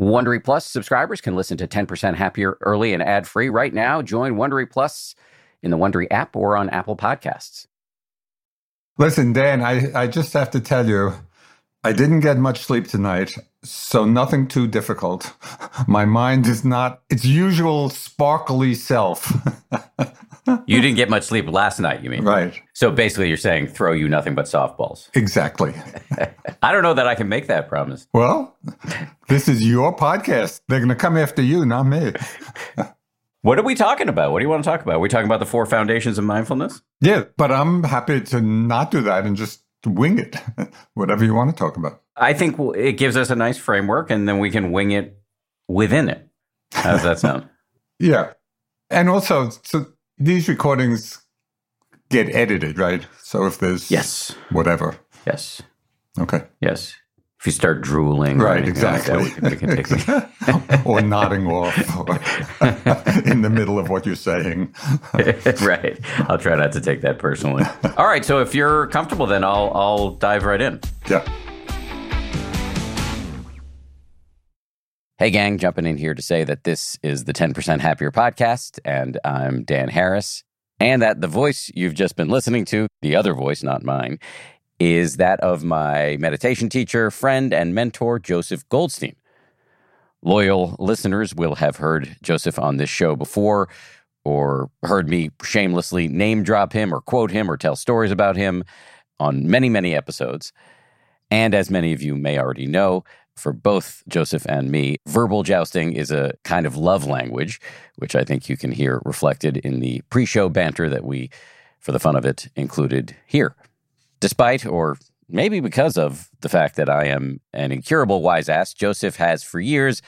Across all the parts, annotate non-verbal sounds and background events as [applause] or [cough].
Wondery Plus subscribers can listen to 10% Happier early and ad free right now. Join Wondery Plus in the Wondery app or on Apple Podcasts. Listen, Dan, I, I just have to tell you, I didn't get much sleep tonight, so nothing too difficult. [laughs] My mind is not its usual sparkly self. [laughs] you didn't get much sleep last night, you mean? Right. So basically, you're saying throw you nothing but softballs. Exactly. [laughs] I don't know that I can make that promise. Well, this is your podcast. They're going to come after you, not me. [laughs] What are we talking about? What do you want to talk about? Are we talking about the four foundations of mindfulness? Yeah, but I'm happy to not do that and just wing it, [laughs] whatever you want to talk about. I think it gives us a nice framework and then we can wing it within it. How does that sound? yeah. And also, so these recordings get edited, right? So if there's yes, whatever. Yes. Okay. Yes if you start drooling, right? Exactly. Like that, we can, we can [laughs] or nodding off or [laughs] in the middle of what you're saying. [laughs] right. I'll try not to take that personally. All right. So if you're comfortable, then I'll I'll dive right in. Yeah. Hey, gang, jumping in here to say that this is the 10% Happier podcast, and I'm Dan Harris. And that the voice you've just been listening to, the other voice, not mine, is that of my meditation teacher, friend, and mentor, Joseph Goldstein. Loyal listeners will have heard Joseph on this show before, or heard me shamelessly name drop him, or quote him, or tell stories about him on many, many episodes. And as many of you may already know, for both Joseph and me, verbal jousting is a kind of love language, which I think you can hear reflected in the pre show banter that we, for the fun of it, included here despite or maybe because of the fact that I am an incurable wise ass, Joseph has for years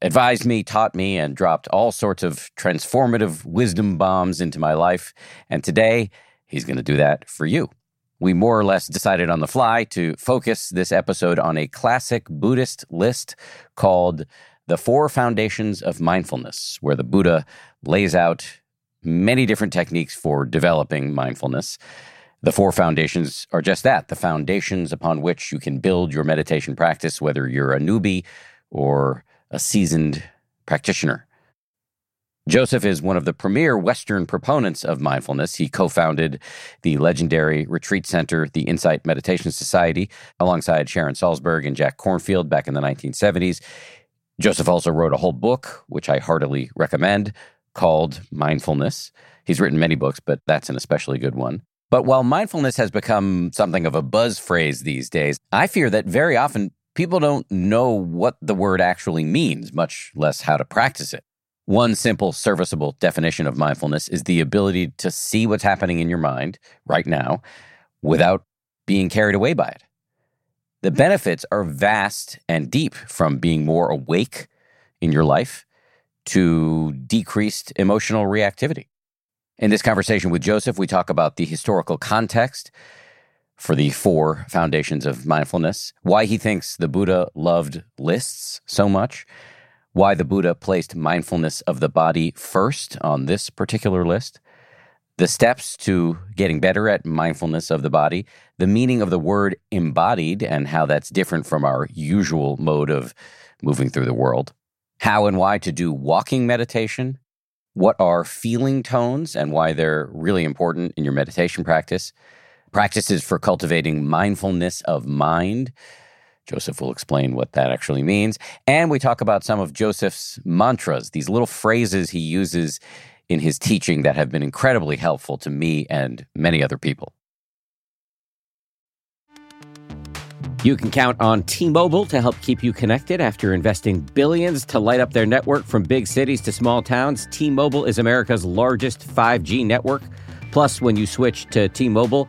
advised me, taught me, and dropped all sorts of transformative wisdom bombs into my life. And today, he's going to do that for you. We more or less decided on the fly to focus this episode on a classic Buddhist list called The Four Foundations of Mindfulness, where the Buddha lays out many different techniques for developing mindfulness. The four foundations are just that the foundations upon which you can build your meditation practice, whether you're a newbie or a seasoned practitioner. Joseph is one of the premier Western proponents of mindfulness. He co founded the legendary retreat center, the Insight Meditation Society, alongside Sharon Salzberg and Jack Kornfield back in the 1970s. Joseph also wrote a whole book, which I heartily recommend, called Mindfulness. He's written many books, but that's an especially good one. But while mindfulness has become something of a buzz phrase these days, I fear that very often people don't know what the word actually means, much less how to practice it. One simple, serviceable definition of mindfulness is the ability to see what's happening in your mind right now without being carried away by it. The hmm. benefits are vast and deep from being more awake in your life to decreased emotional reactivity. In this conversation with Joseph, we talk about the historical context for the four foundations of mindfulness, why he thinks the Buddha loved lists so much, why the Buddha placed mindfulness of the body first on this particular list, the steps to getting better at mindfulness of the body, the meaning of the word embodied and how that's different from our usual mode of moving through the world, how and why to do walking meditation, what are feeling tones and why they're really important in your meditation practice, practices for cultivating mindfulness of mind. Joseph will explain what that actually means. And we talk about some of Joseph's mantras, these little phrases he uses in his teaching that have been incredibly helpful to me and many other people. You can count on T Mobile to help keep you connected after investing billions to light up their network from big cities to small towns. T Mobile is America's largest 5G network. Plus, when you switch to T Mobile,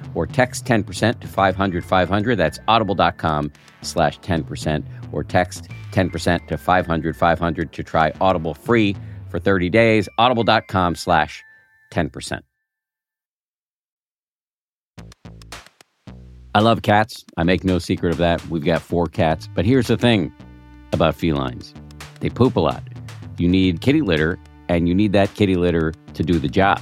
or text 10% to 500 500. That's audible.com slash 10% or text 10% to 500 500 to try Audible free for 30 days. Audible.com slash 10%. I love cats. I make no secret of that. We've got four cats. But here's the thing about felines they poop a lot. You need kitty litter, and you need that kitty litter to do the job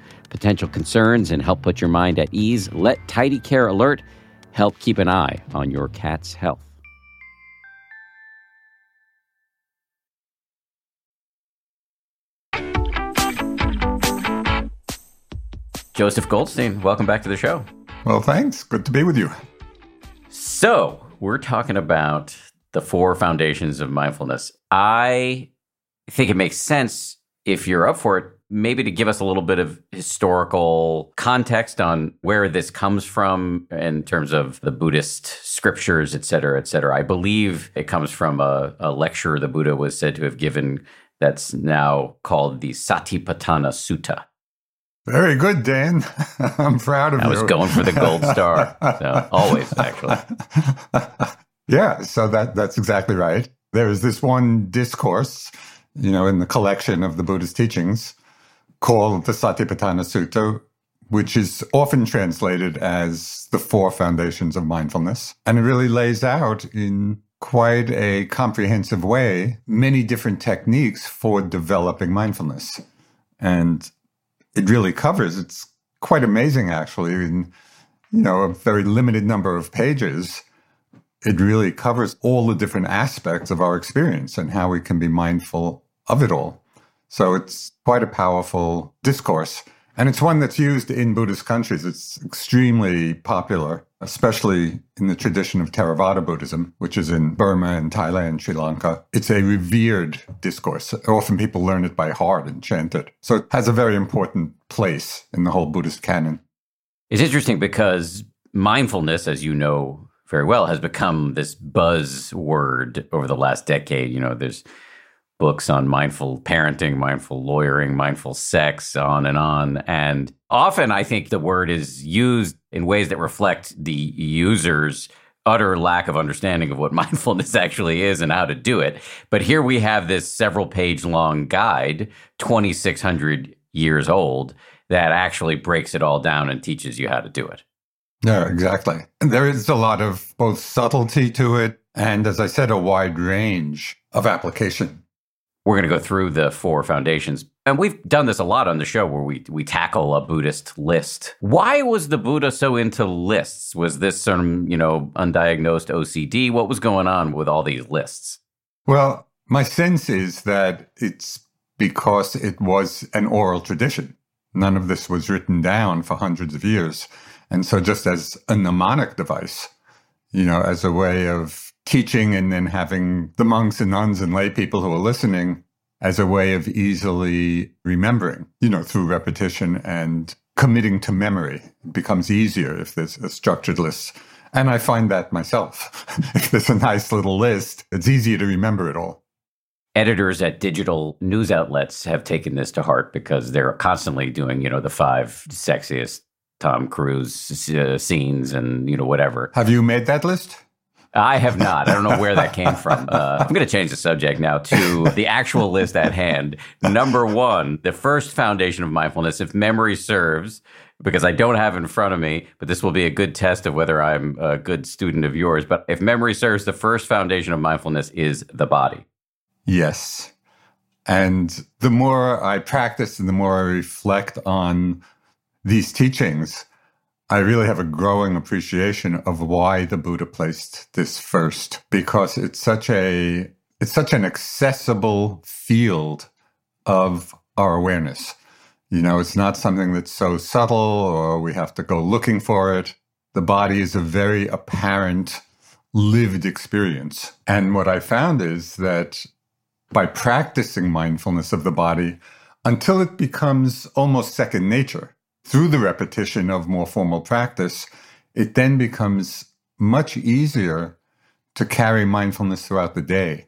potential concerns and help put your mind at ease, let Tidy Care Alert help keep an eye on your cat's health. Joseph Goldstein, welcome back to the show. Well, thanks. Good to be with you. So, we're talking about the four foundations of mindfulness. I think it makes sense if you're up for it maybe to give us a little bit of historical context on where this comes from in terms of the Buddhist scriptures, et cetera, et cetera. I believe it comes from a, a lecture the Buddha was said to have given that's now called the Satipatthana Sutta. Very good, Dan. [laughs] I'm proud of I you. I was going for the gold star. So [laughs] always, actually. [laughs] yeah, so that that's exactly right. There is this one discourse, you know, in the collection of the Buddhist teachings called the Satipatthana Sutta, which is often translated as the four foundations of mindfulness. And it really lays out in quite a comprehensive way many different techniques for developing mindfulness. And it really covers, it's quite amazing actually, in you know, a very limited number of pages. It really covers all the different aspects of our experience and how we can be mindful of it all. So it's quite a powerful discourse. And it's one that's used in Buddhist countries. It's extremely popular, especially in the tradition of Theravada Buddhism, which is in Burma and Thailand, Sri Lanka. It's a revered discourse. Often people learn it by heart and chant it. So it has a very important place in the whole Buddhist canon. It's interesting because mindfulness, as you know very well, has become this buzzword over the last decade. You know, there's books on mindful parenting, mindful lawyering, mindful sex, on and on. And often I think the word is used in ways that reflect the user's utter lack of understanding of what [laughs] mindfulness actually is and how to do it. But here we have this several page long guide, 2,600 years old, that actually breaks it all down and teaches you how to do it. Yeah, exactly. There is a lot of both subtlety to it and, as I said, a wide range of application we're going to go through the four foundations. And we've done this a lot on the show where we, we tackle a Buddhist list. Why was the Buddha so into lists? Was this some, you know, undiagnosed OCD? What was going on with all these lists? Well, my sense is that it's because it was an oral tradition. None of this was written down for hundreds of years. And so just as a mnemonic device, you know, as a way of teaching and then having the monks and nuns and lay people who are listening as a way of easily remembering, you know, through repetition and committing to memory. It becomes easier if there's a structured list. And I find that myself. [laughs] if there's a nice little list, it's easier to remember it all. editors at digital news outlets have taken this to heart because they're constantly doing, you know, the five sexiest Tom Cruise uh, scenes and, you know, whatever. Have you made that list? I have not. I don't know where that came from. Uh, I'm going to change the subject now to the actual list at hand. Number one, the first foundation of mindfulness, if memory serves, because I don't have in front of me, but this will be a good test of whether I'm a good student of yours. But if memory serves, the first foundation of mindfulness is the body. Yes. And the more I practice and the more I reflect on these teachings, I really have a growing appreciation of why the Buddha placed this first because it's such a it's such an accessible field of our awareness. You know, it's not something that's so subtle or we have to go looking for it. The body is a very apparent lived experience. And what I found is that by practicing mindfulness of the body until it becomes almost second nature. Through the repetition of more formal practice, it then becomes much easier to carry mindfulness throughout the day.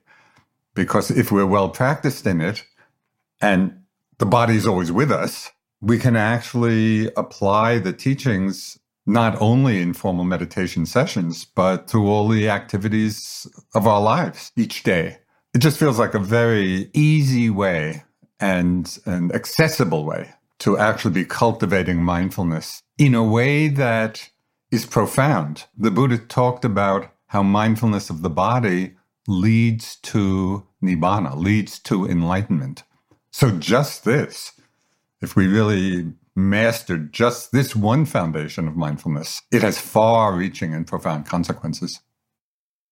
Because if we're well practiced in it and the body is always with us, we can actually apply the teachings not only in formal meditation sessions, but through all the activities of our lives each day it just feels like a very easy way and an accessible way to actually be cultivating mindfulness in a way that is profound. The Buddha talked about how mindfulness of the body leads to nibbana, leads to enlightenment. So, just this, if we really mastered just this one foundation of mindfulness, it has far reaching and profound consequences.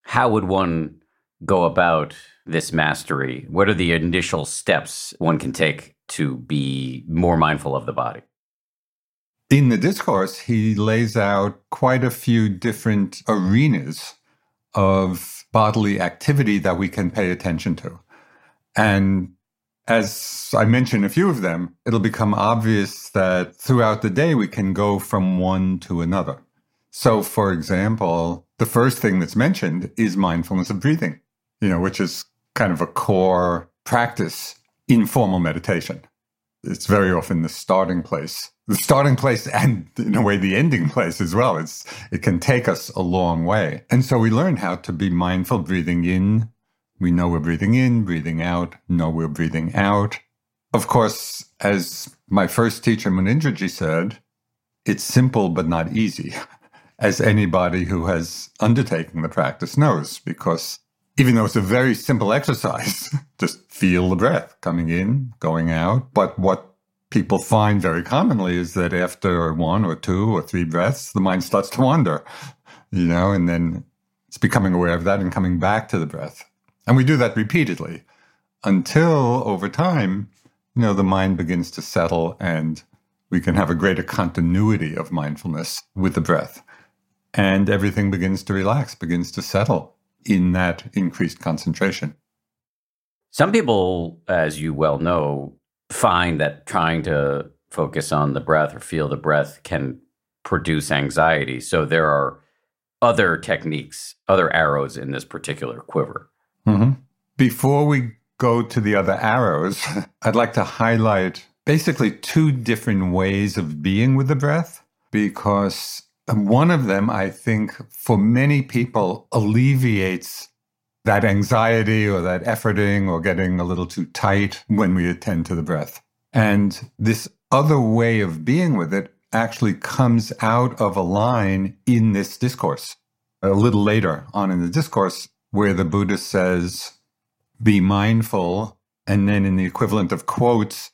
How would one go about this mastery? What are the initial steps one can take to be more mindful of the body? In the discourse, he lays out quite a few different arenas of bodily activity that we can pay attention to. And as I mentioned a few of them, it'll become obvious that throughout the day we can go from one to another. So, for example, the first thing that's mentioned is mindfulness of breathing you know, which is kind of a core practice in formal meditation. It's very often the starting place, the starting place, and in a way, the ending place as well. It's, it can take us a long way. And so we learn how to be mindful breathing in. We know we're breathing in, breathing out, know we're breathing out. Of course, as my first teacher, Munindraji, said, it's simple but not easy, [laughs] as anybody who has undertaken the practice knows, because even though it's a very simple exercise, [laughs] just feel the breath coming in, going out. But what people find very commonly is that after one or two or three breaths, the mind starts to wander, you know, and then it's becoming aware of that and coming back to the breath. And we do that repeatedly until over time, you know, the mind begins to settle and we can have a greater continuity of mindfulness with the breath. And everything begins to relax, begins to settle in that increased concentration. Some people, as you well know, find that trying to focus on the breath or feel the breath can produce anxiety. So there are other techniques, other arrows in this particular quiver. Mm-hmm. Before we go to the other arrows, [laughs] I'd like to highlight basically two different ways of being with the breath because one of them, I think, for many people, alleviates that anxiety or that efforting or getting a little too tight when we attend to the breath. And this other way of being with it actually comes out of a line in this discourse a little later on in the discourse where the Buddha says, Be mindful. And then in the equivalent of quotes,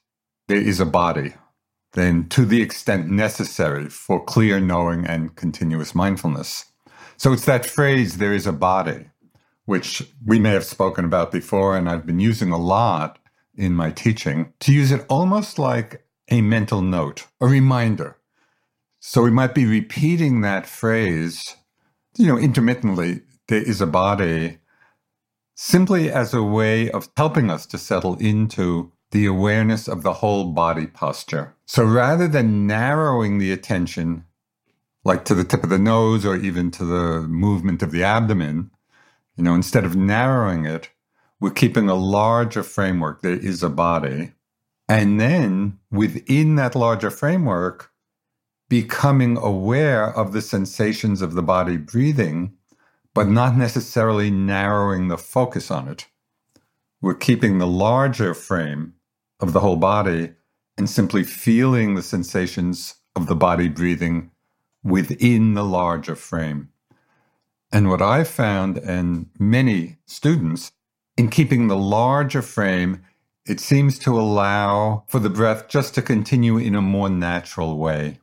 there is a body then to the extent necessary for clear knowing and continuous mindfulness. So it's that phrase, there is a body, which we may have spoken about before, and I've been using a lot in my teaching to use it almost like a mental note, a reminder. So we might be repeating that phrase, you know, intermittently, there is a body, simply as a way of helping us to settle into the awareness of the whole body posture. So rather than narrowing the attention, like to the tip of the nose or even to the movement of the abdomen, you know, instead of narrowing it, we're keeping a larger framework. There is a body. And then within that larger framework, becoming aware of the sensations of the body breathing, but not necessarily narrowing the focus on it. We're keeping the larger frame of the whole body and simply feeling the sensations of the body breathing within the larger frame. And what I found, and many students, in keeping the larger frame, it seems to allow for the breath just to continue in a more natural way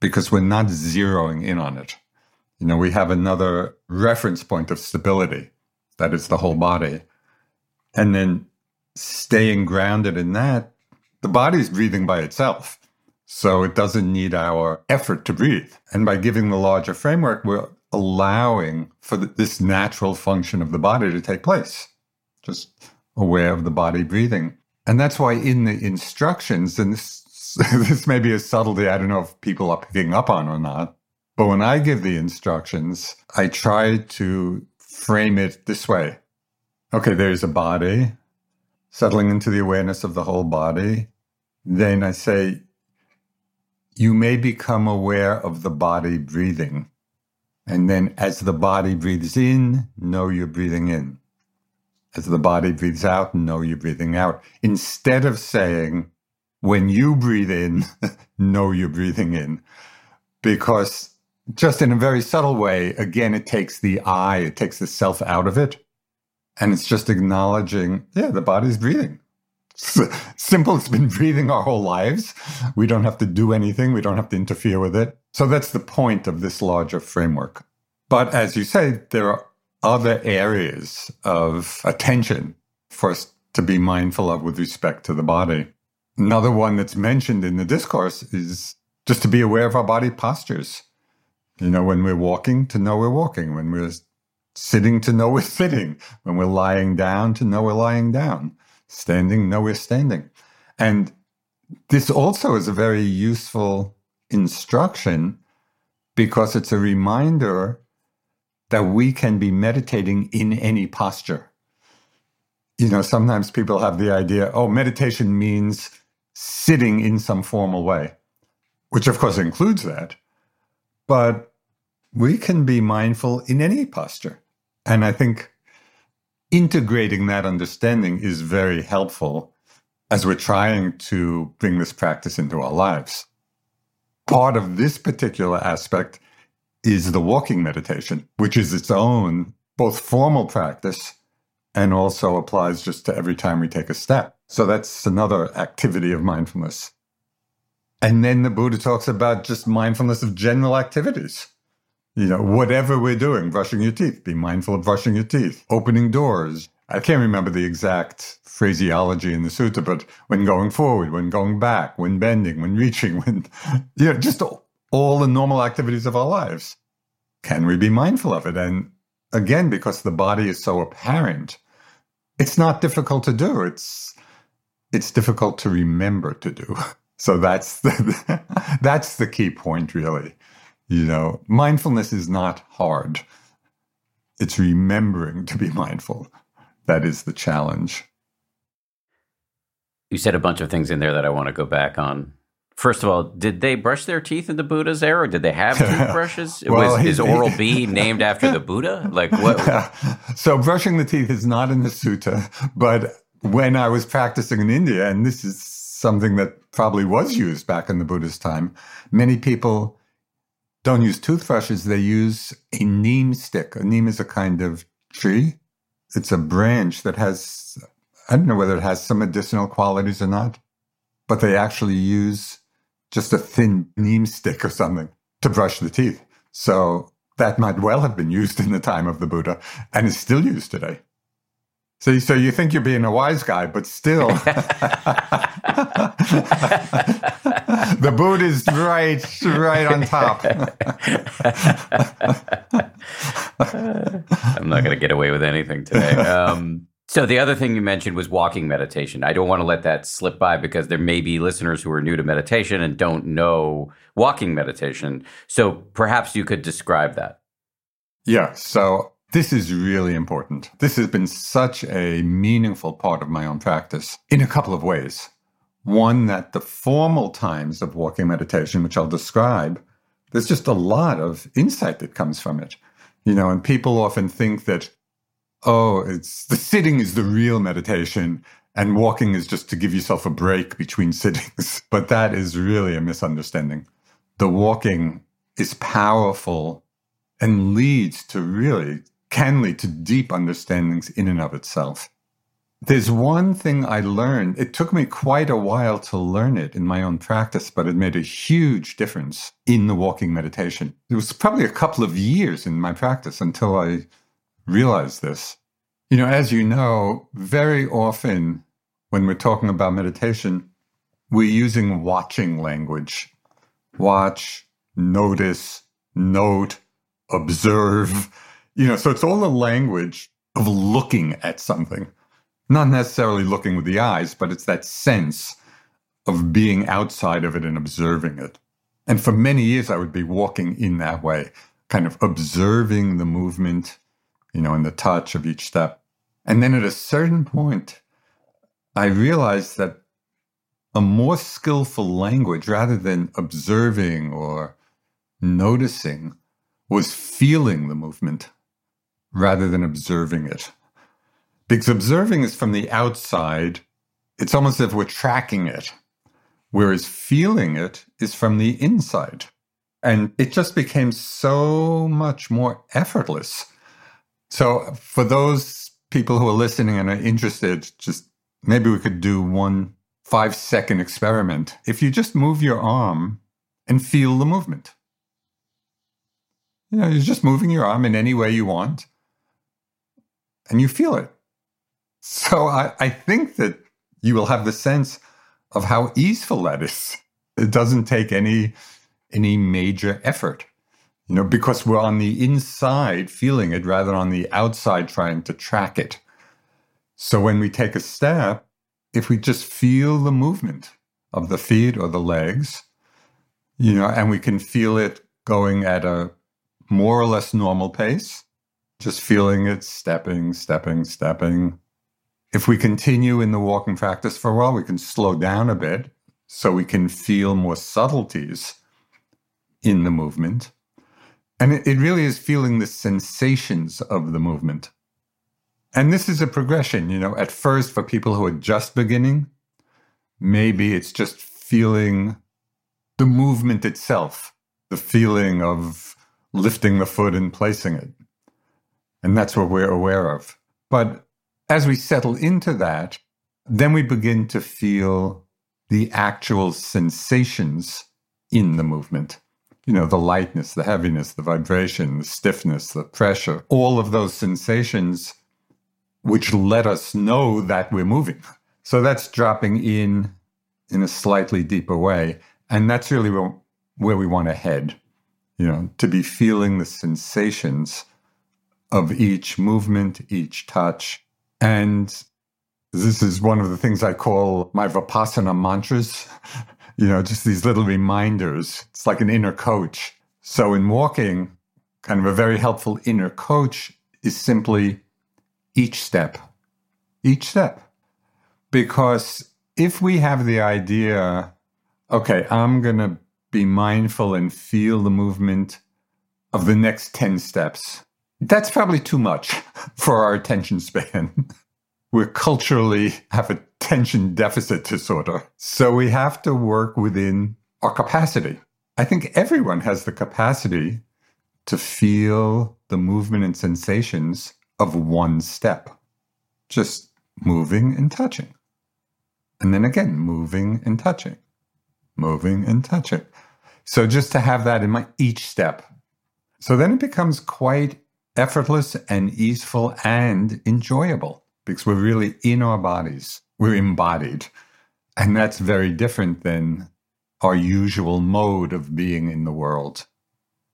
because we're not zeroing in on it. You know, we have another reference point of stability, that is the whole body. And then staying grounded in that, the body's breathing by itself. So it doesn't need our effort to breathe. And by giving the larger framework, we're allowing for this natural function of the body to take place, just aware of the body breathing. And that's why in the instructions, and this, [laughs] this may be a subtlety I don't know if people are picking up on or not, but when I give the instructions, I try to frame it this way. Okay, there's a body, settling into the awareness of the whole body. Then I say, you may become aware of the body breathing. And then as the body breathes in, know you're breathing in. As the body breathes out, know you're breathing out. Instead of saying, when you breathe in, [laughs] know you're breathing in. Because just in a very subtle way, again, it takes the I, it takes the self out of it. And it's just acknowledging, yeah, the body's breathing. Simple, it's been breathing our whole lives. We don't have to do anything, we don't have to interfere with it. So that's the point of this larger framework. But as you say, there are other areas of attention for us to be mindful of with respect to the body. Another one that's mentioned in the discourse is just to be aware of our body postures. You know, when we're walking, to know we're walking. When we're sitting, to know we're sitting. When we're lying down, to know we're lying down. Standing, know we're standing. And this also is a very useful instruction because it's a reminder that we can be meditating in any posture. You know, sometimes people have the idea, oh, meditation means sitting in some formal way, which of course includes that. But we can be mindful in any posture. And I think integrating that understanding is very helpful as we're trying to bring this practice into our lives part of this particular aspect is the walking meditation, which is its own both formal practice and also applies just to every time we take a step. So that's another activity of mindfulness. And then the Buddha talks about just mindfulness of general activities. You know, whatever we're doing, brushing your teeth, be mindful of brushing your teeth, opening doors, I can't remember the exact phraseology in the sutta, but when going forward, when going back, when bending, when reaching, [laughs] when, you know, just all the normal activities of our lives. Can we be mindful of it? And again, because the body is so apparent, it's not difficult to do. It's, it's difficult to remember to do. [laughs] So that's the, [laughs] that's the key point, really. You know, mindfulness is not hard. It's remembering to be mindful that is the challenge. You said a bunch of things in there that I want to go back on. First of all, did they brush their teeth in the Buddha's era? Did they have [laughs] toothbrushes? well, was is Oral B named after the Buddha? Like what? [laughs] so brushing the teeth is not in the sutta, but when I was practicing in India, and this is something that probably was used back in the Buddha's time, many people don't use toothbrushes. They use a neem stick. A neem is a kind of tree it's a branch that has I don't know whether it has some medicinal qualities or not, but they actually use just a thin neem stick or something to brush the teeth. So that might well have been used [laughs] in the time of the Buddha and is still used today. So, so you think you're being a wise guy, but still, [laughs] the is right, right on top. [laughs] I'm not going to get away with anything today. [laughs] Um, so the other thing you mentioned was walking meditation. I don't want to let that slip by because there may be listeners who are new to meditation and don't know walking meditation. So perhaps you could describe that. Yeah. So This is really important. This has been such a meaningful part of my own practice in a couple of ways. One, that the formal times of walking meditation, which I'll describe, there's just a lot of insight that comes from it. You know, and people often think that, oh, it's [laughs] the sitting is the real meditation and walking is just to give yourself a break between [laughs] sittings. But that is really a misunderstanding. The walking is powerful and leads to really, can lead to deep understandings in and of itself. There's one thing I learned. It took me quite a while to learn it in my own practice, but it made a huge difference in the walking meditation. It was probably a couple of years in my practice until I realized this. You know, as you know, very often when we're talking about meditation, we're using watching language. Watch, notice, note, observe. You know, so it's all the language of looking at something not necessarily looking with the eyes, but it's that sense of being outside of it and observing it. And for many years, I would be walking in that way, kind of observing the movement, you know, and the touch of each step. And then at a certain point, I realized that a more skillful language, rather than observing or noticing, was feeling the movement rather than observing it. Because observing is from the outside, it's almost as if we're tracking it, whereas feeling it is from the inside. And it just became so much more effortless. So, for those people who are listening and are interested, just maybe we could do one five second experiment. If you just move your arm and feel the movement, you know, you're just moving your arm in any way you want, and you feel it. So I, I think that you will have the sense of how easeful that is. It doesn't take any any major effort, you know, because we're on the inside feeling it rather than on the outside trying to track it. So when we take a step, if we just feel the movement of the feet or the legs, you know, and we can feel it going at a more or less normal pace, just feeling it stepping, stepping, stepping, if we continue in the walking practice for a while, we can slow down a bit so we can feel more subtleties in the movement. And it, it really is feeling the sensations of the movement. And this is a progression, you know, at first for people who are just beginning, maybe it's just feeling the movement itself, the feeling of lifting the foot and placing it. And that's what we're aware of. But as we settle into that, then we begin to feel the actual sensations in the movement. You know, the lightness, the heaviness, the vibration, the stiffness, the pressure, all of those sensations which let us know that we're moving. So that's dropping in in a slightly deeper way. And that's really where we want to head, you know, to be feeling the sensations of each movement, each touch, and this is one of the things I call my Vipassana mantras, [laughs] you know, just these little reminders. It's like an inner coach. So in walking, kind of a very helpful inner coach is simply each step, each step. Because if we have the idea, okay, I'm going to be mindful and feel the movement of the next 10 steps, that's probably too much [laughs] for our attention span. [laughs] we culturally have a attention deficit disorder. So we have to work within our capacity. I think everyone has the capacity to feel the movement and sensations of one step, just moving and touching. And then again, moving and touching, moving and touching. So just to have that in my each step. So then it becomes quite effortless and easeful and enjoyable because we're really in our bodies. We're embodied. And that's very different than our usual mode of being in the world.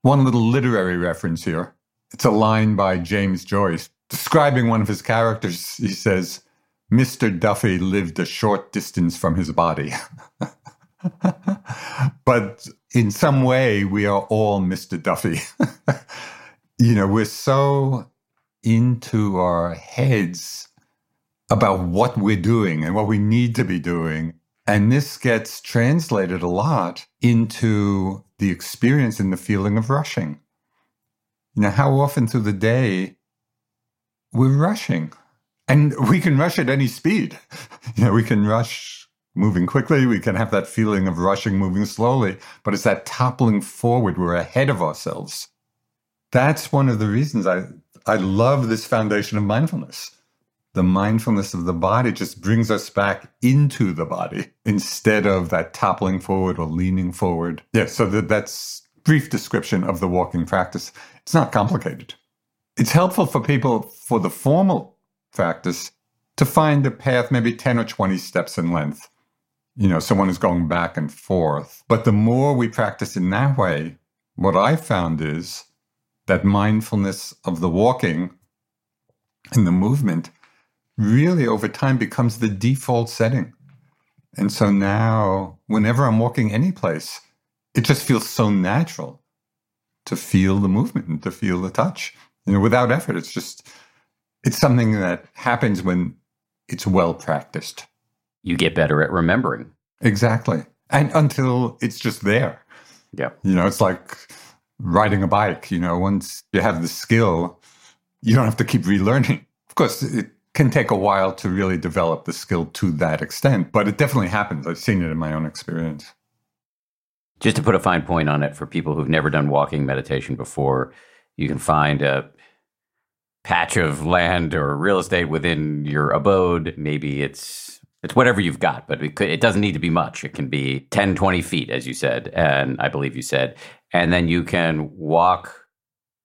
One little literary reference here. It's a line by James Joyce describing one of his characters. He says, Mr. Duffy lived a short distance from his body. [laughs] but in some way, we are all Mr. Duffy. [laughs] you know, we're so into our heads about what we're doing and what we need to be doing. And this gets translated a lot into the experience and the feeling of rushing. You know, how often through the day we're rushing and we can rush at any speed. [laughs] You know, we can rush moving quickly. We can have that feeling of rushing, moving slowly, but it's that toppling forward. We're ahead of ourselves. That's one of the reasons I, I love this foundation of mindfulness. The mindfulness of the body just brings us back into the body instead of that toppling forward or leaning forward. Yeah, so that, that's brief description of the walking practice. It's not complicated. It's helpful for people for the formal practice to find a path maybe 10 or 20 steps in length. You know, someone is going back and forth. But the more we practice in that way, what I found is that mindfulness of the walking and the movement really over time becomes the default setting. And so now, whenever I'm walking any place, it just feels so natural to feel the movement and to feel the touch. You know, without effort, it's just it's something that happens when it's well practiced. You get better at remembering. Exactly. And until it's just there. Yeah. You know, it's like riding a bike. You know, once you have the skill, you don't have to keep relearning. Of course, it can take a while to really develop the skill to that extent, but it definitely happens. I've seen it in my own experience. Just to put a fine point on it for people who've never done walking meditation before, you can find a patch of land or real estate within your abode. Maybe it's it's whatever you've got, but it, could, it doesn't need to be much. It can be 10, 20 feet, as you said, and I believe you said. And then you can walk,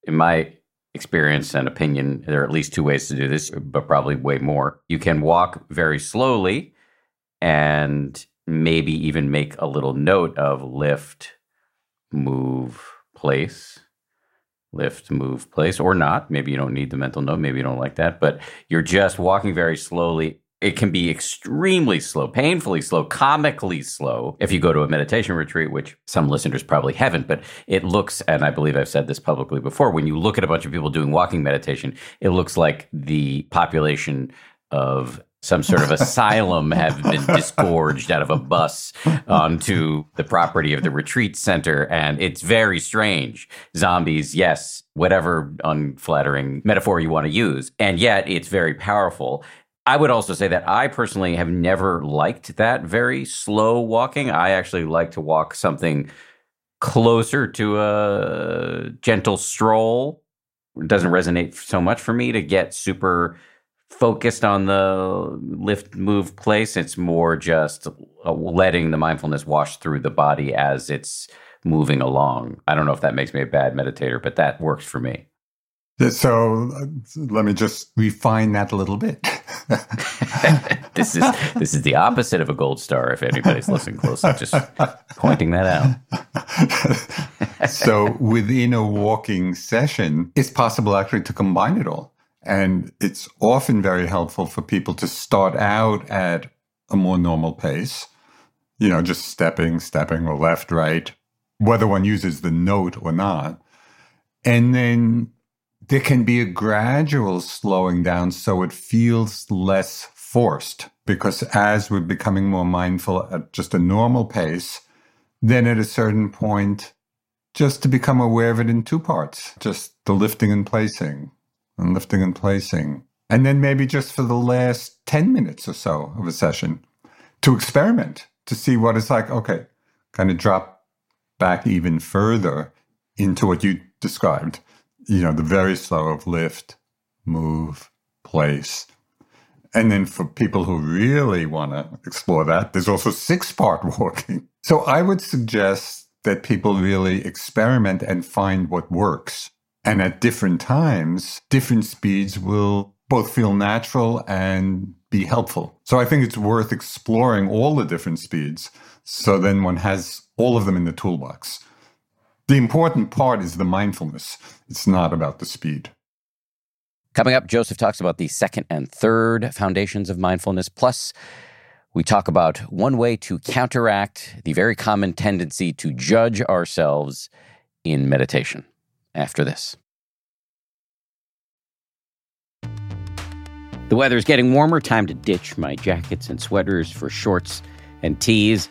in my experience and opinion, there are at least two ways to do this, but probably way more. You can walk very slowly and maybe even make a little note of lift, move, place lift, move, place, or not. Maybe you don't need the mental note. Maybe you don't like that, but you're just walking very slowly. It can be extremely slow, painfully slow, comically slow if you go to a meditation retreat, which some listeners probably haven't, but it looks, and I believe I've said this publicly before, when you look at a bunch of people doing walking meditation, it looks like the population of some sort of asylum have been [laughs] disgorged out of a bus onto the property of the retreat center. And it's very strange. Zombies, yes, whatever unflattering metaphor you want to use. And yet it's very powerful. I would also say that I personally have never liked that very slow walking. I actually like to walk something closer to a gentle stroll. It doesn't resonate so much for me to get super focused on the lift move place. It's more just uh, letting the mindfulness wash through the body as it's moving along. I don't know if that makes me a bad meditator, but that works for me. So uh, let me just refine that a little bit. [laughs] this is this is the opposite of a gold star. If anybody's listening closely, just pointing that out. [laughs] so within a walking session, it's possible actually to combine it all. And it's often very helpful for people to start out at a more normal pace, you know, just stepping, stepping or left, right, whether one uses the note or not. And then there can be a gradual slowing down so it feels less forced because as we're becoming more mindful at just a normal pace, then at a certain point, just to become aware of it in two parts, just the lifting and placing, and lifting and placing. And then maybe just for the last 10 minutes or so of a session to experiment to see what it's like. Okay, kind of drop back even further into what you described. You know, the very slow of lift, move, place. And then for people who really want to explore that, there's also six part [laughs] walking. So I would suggest that people really experiment and find what works. And at different times, different speeds will both feel natural and be helpful. So I think it's worth exploring all the different speeds. So then one has all of them in the toolbox. The important part is the mindfulness. It's not about the speed. Coming up, Joseph talks about the second and third foundations of mindfulness. Plus, we talk about one way to counteract the very common tendency to judge ourselves in meditation after this. The weather is getting warmer, time to ditch my jackets and sweaters for shorts and tees.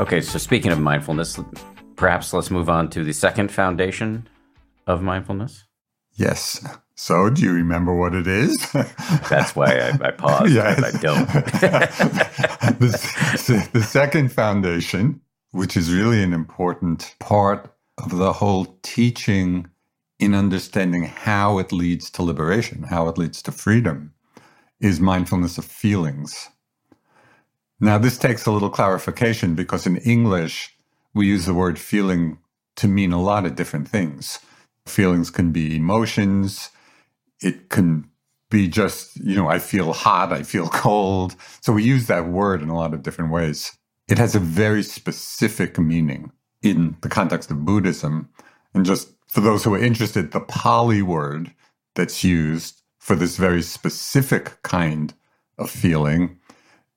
Okay, so speaking of mindfulness, perhaps let's move on to the second foundation of mindfulness. Yes. So, do you remember what it is? [laughs] That's why I, I paused. yes. I don't. [laughs] the, the second foundation, which is really an important part of the whole teaching in understanding how it leads to liberation, how it leads to freedom, is mindfulness of feelings. Now, this takes a little clarification because in English, we use the word feeling to mean a lot of different things. Feelings can be emotions. It can be just, you know, I feel hot, I feel [laughs] cold. So we use that word in a lot of different ways. It has a very specific meaning in the context of Buddhism. And just for those who are interested, the Pali word that's used for this very specific kind of feeling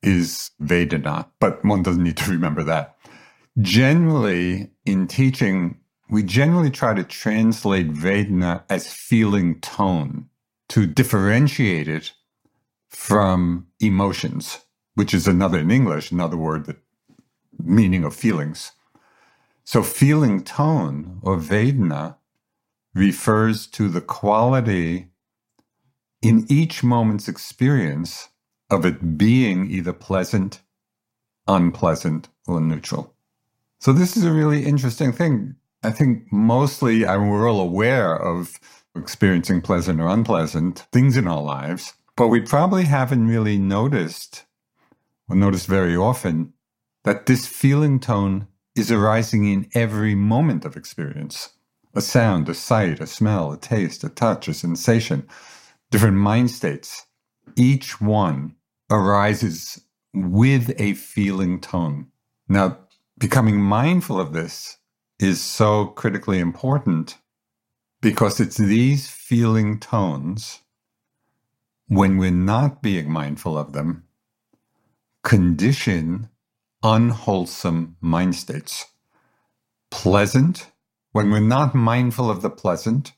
is Vedana, but one doesn't need to remember that. Generally, in teaching, we generally try to translate Vedana as feeling tone to differentiate it from emotions, which is another in English, another word that meaning of feelings. So feeling tone or Vedana refers to the quality in each moment's experience of it being either pleasant, unpleasant, or neutral. So this is a really interesting thing. I think mostly I, mean, we're all aware of experiencing pleasant or unpleasant things in our lives, but we probably haven't really noticed, or noticed very often, that this feeling tone is arising in every moment of experience. A sound, a sight, a smell, a taste, a touch, a sensation, different mind states. Each one arises with a feeling tone. Now, becoming mindful of this is so critically important because it's these feeling tones, when we're not being mindful of them, condition unwholesome mind states. Pleasant When we're not mindful of the pleasant,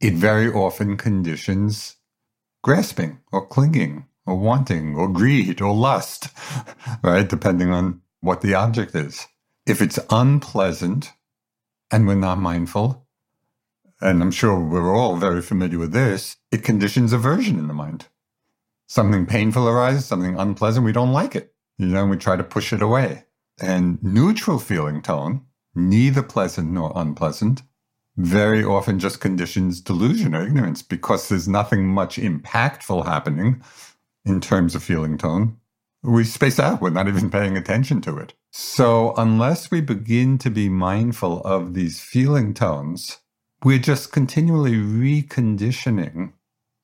it very often conditions grasping or clinging or wanting or greed or lust, [laughs] right? Depending on what the object is. If it's unpleasant and we're not mindful, and I'm sure we're all very familiar with this, it conditions aversion in the mind. Something painful arises, something unpleasant, we don't like it. You know, we try to push it away. And neutral feeling tone, neither pleasant nor unpleasant, very often just conditions delusion or ignorance because there's nothing much impactful happening in terms of feeling tone. We space out, we're not even paying attention to it. So, unless we begin to be mindful of these feeling tones, we're just continually reconditioning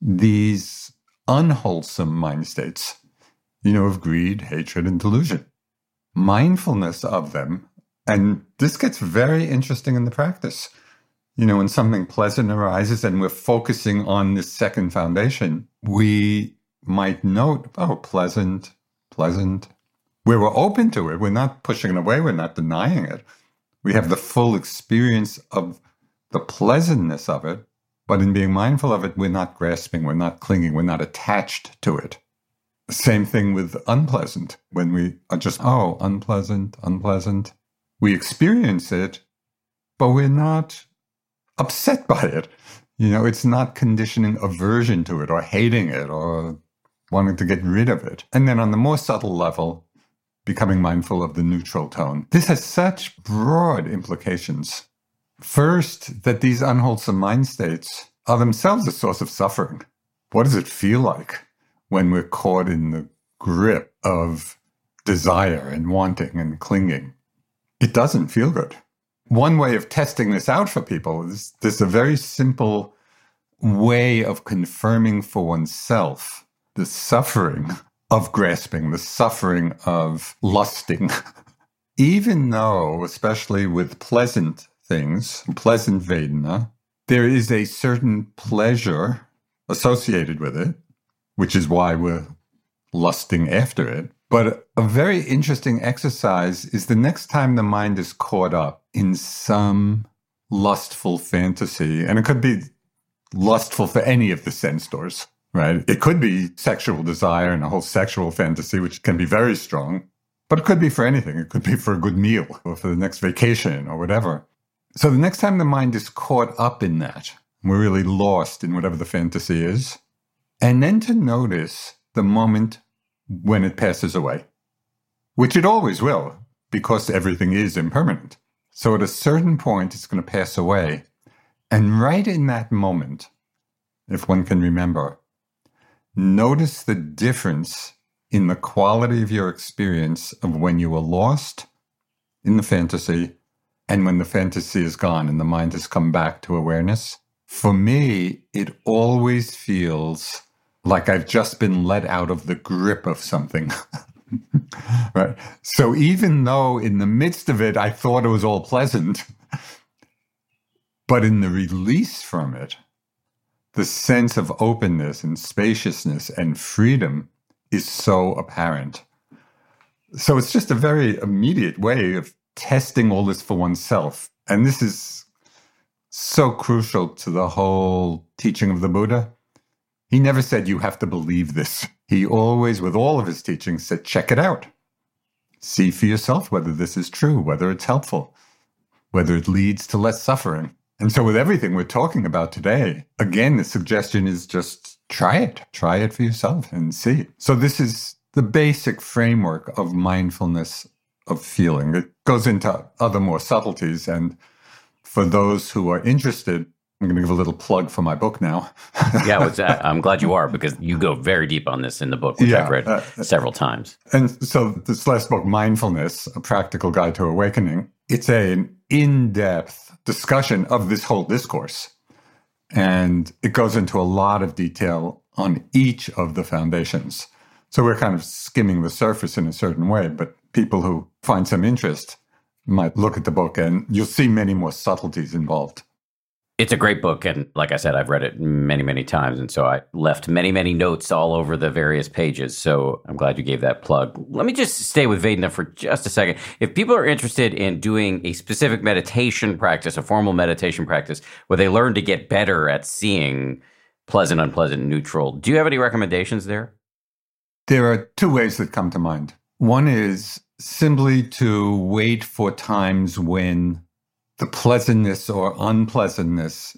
these unwholesome mind states, you know, of greed, hatred, and delusion. Mindfulness of them, and this gets very interesting in the practice you know, when something pleasant arises and we're focusing on this second foundation, we might note, oh, pleasant, pleasant. We were open to it. We're not pushing it away. We're not denying it. We have the full experience of the pleasantness of it. But in being mindful of it, we're not grasping, we're not clinging, we're not attached to it. Same thing with unpleasant. When we are just, oh, unpleasant, unpleasant, we experience it, but we're not upset by it. You know, it's not conditioning aversion to it or hating it or wanting to get rid of it. And then on the more subtle level, becoming mindful of the neutral tone. This has such broad implications. First, that these unwholesome mind states are themselves a source of suffering. What does it feel like when we're caught in the grip of desire and wanting and clinging? It doesn't feel good one way of testing this out for people is there's a very simple way of confirming for oneself the suffering of grasping, the suffering of lusting. [laughs] Even though, especially with pleasant things, pleasant Vedana, there is a certain pleasure associated with it, which is why we're lusting after it. But a very interesting exercise is the next time the mind is caught up in some lustful fantasy, and it could be lustful for any of the sense doors, right? It could be sexual desire and a whole sexual fantasy, which can be very strong, but it could be for anything. It could be for a good meal or for the next vacation or whatever. So the next time the mind is caught up in that, we're really lost in whatever the fantasy is, and then to notice the moment when it passes away, which it always will, because everything is impermanent. So at a certain point, it's going to pass away. And right in that moment, if one can remember, notice the difference in the quality of your experience of when you were lost in the fantasy and when the fantasy is gone and the mind has come back to awareness. For me, it always feels like I've just been let out of the grip of something. [laughs] right. So even though in the midst of it, I thought it was all pleasant, but in the release from it, the sense of openness and spaciousness and freedom is so apparent. So it's just a very immediate way of testing all this for oneself. And this is so crucial to the whole teaching of the Buddha he never said you have to believe this. He always, with all of his teachings, said, check it out. See for yourself whether this is true, whether it's helpful, whether it leads to less suffering. And so, with everything we're talking about today, again, the suggestion is just try it. Try it for yourself and see. So, this is the basic framework of mindfulness of feeling. It goes into other more subtleties. And for those who are interested, I'm going to give a little plug for my book now. [laughs] yeah, uh, [laughs] I'm glad you are because you go very deep on this in the book, which yeah, I've read uh, several times. And so, this last book, Mindfulness, A Practical Guide to Awakening, it's a, an in depth discussion of this whole discourse. And it goes into a lot of detail on each of the foundations. So, we're kind of skimming the surface in a certain way, but people who find some interest might look at the book and you'll see many more subtleties involved. It's a great book. And like I said, I've read it many, many times. And so I left many, many notes all over the various pages. So I'm glad you gave that plug. Let me just stay with Vedana for just a second. If people are interested in doing a specific meditation practice, a formal meditation practice, where they learn to get better at seeing pleasant, unpleasant, neutral, do you have any recommendations there? There are two ways that come to mind. One is simply to wait for times when the pleasantness or unpleasantness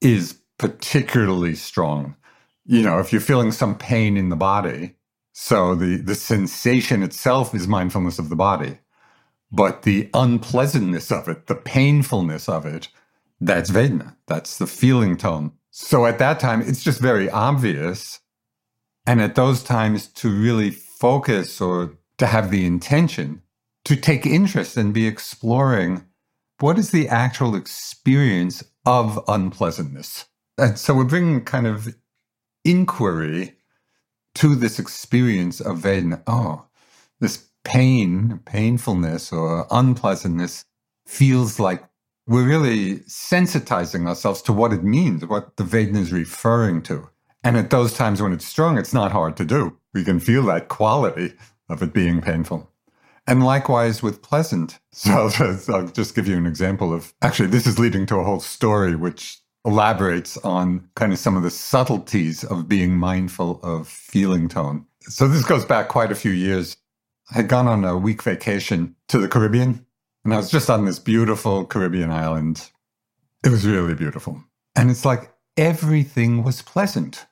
is particularly strong. You know, if you're feeling some pain in the body, so the, the sensation itself is mindfulness of the body, but the unpleasantness of it, the painfulness of it, that's Vedana. That's the feeling tone. So at that time, it's just very obvious. And at those times, to really focus or to have the intention to take interest and be exploring what is the actual experience of unpleasantness? And so we're bringing kind of inquiry to this experience of Vedana. Oh, this pain, painfulness, or unpleasantness feels like we're really sensitizing ourselves to what it means, what the Vedana is referring to. And at those times when it's strong, it's not hard to do. We can feel that quality of it being painful. And likewise with pleasant. [laughs] So I'll just give you an example of actually, this is leading to a whole story which elaborates on kind of some of the subtleties of being mindful of feeling tone. So this goes back quite a few years. I had gone on a week vacation to the Caribbean and I was just on this beautiful Caribbean island. It was really beautiful. And it's like everything was pleasant,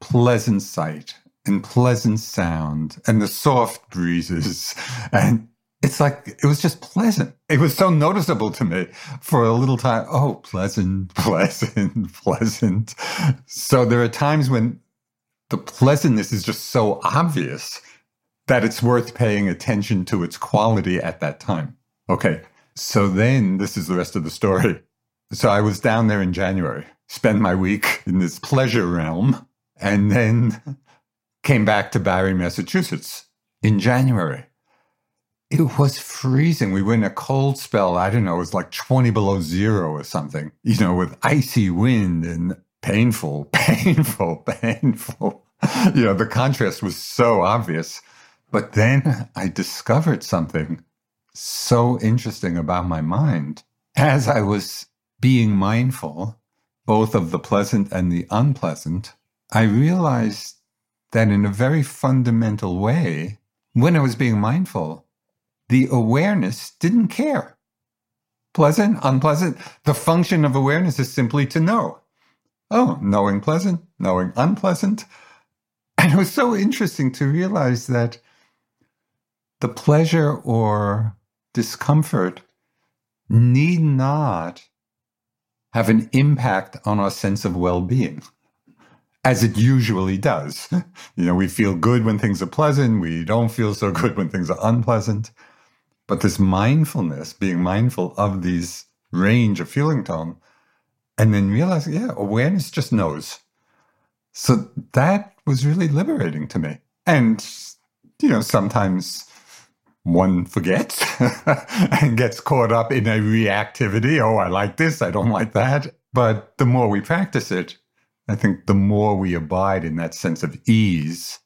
pleasant sight, and pleasant sound and the soft breezes. [laughs] And it's like, it was just pleasant. It was so noticeable to me for a little time. Oh, pleasant, [laughs] pleasant, pleasant. So there are times when the pleasantness is just so obvious that it's worth paying attention to its quality at that time. Okay. So then this is the rest of the story. So I was down there in January, spend my week in this pleasure realm. And then [laughs] came back to Barre, Massachusetts in January. It was freezing. We were in a cold spell. I don't know, it was like 20 below zero or something, you know, with icy wind and painful, [laughs] painful, painful. You know, the contrast was so obvious. But then I discovered something so interesting about my mind. As I was being mindful, both of the pleasant and the unpleasant, I realized that in a very fundamental way, when I was being mindful, the awareness didn't care. Pleasant, unpleasant. The function of awareness is simply to know. Oh, knowing pleasant, knowing unpleasant. [laughs] And it was so interesting to realize that the pleasure or discomfort need not have an impact on our sense of well being as it usually does. [laughs] you know, we feel good when things are pleasant, we don't feel so good when things are unpleasant. But this mindfulness, being mindful of these range of feeling tone, and then realizing, yeah, awareness just knows. So that was really liberating to me. And, you know, sometimes one forgets [laughs] and gets caught up in a reactivity. Oh, I like this, I don't like that. But the more we practice it, I think the more we abide in that sense of ease,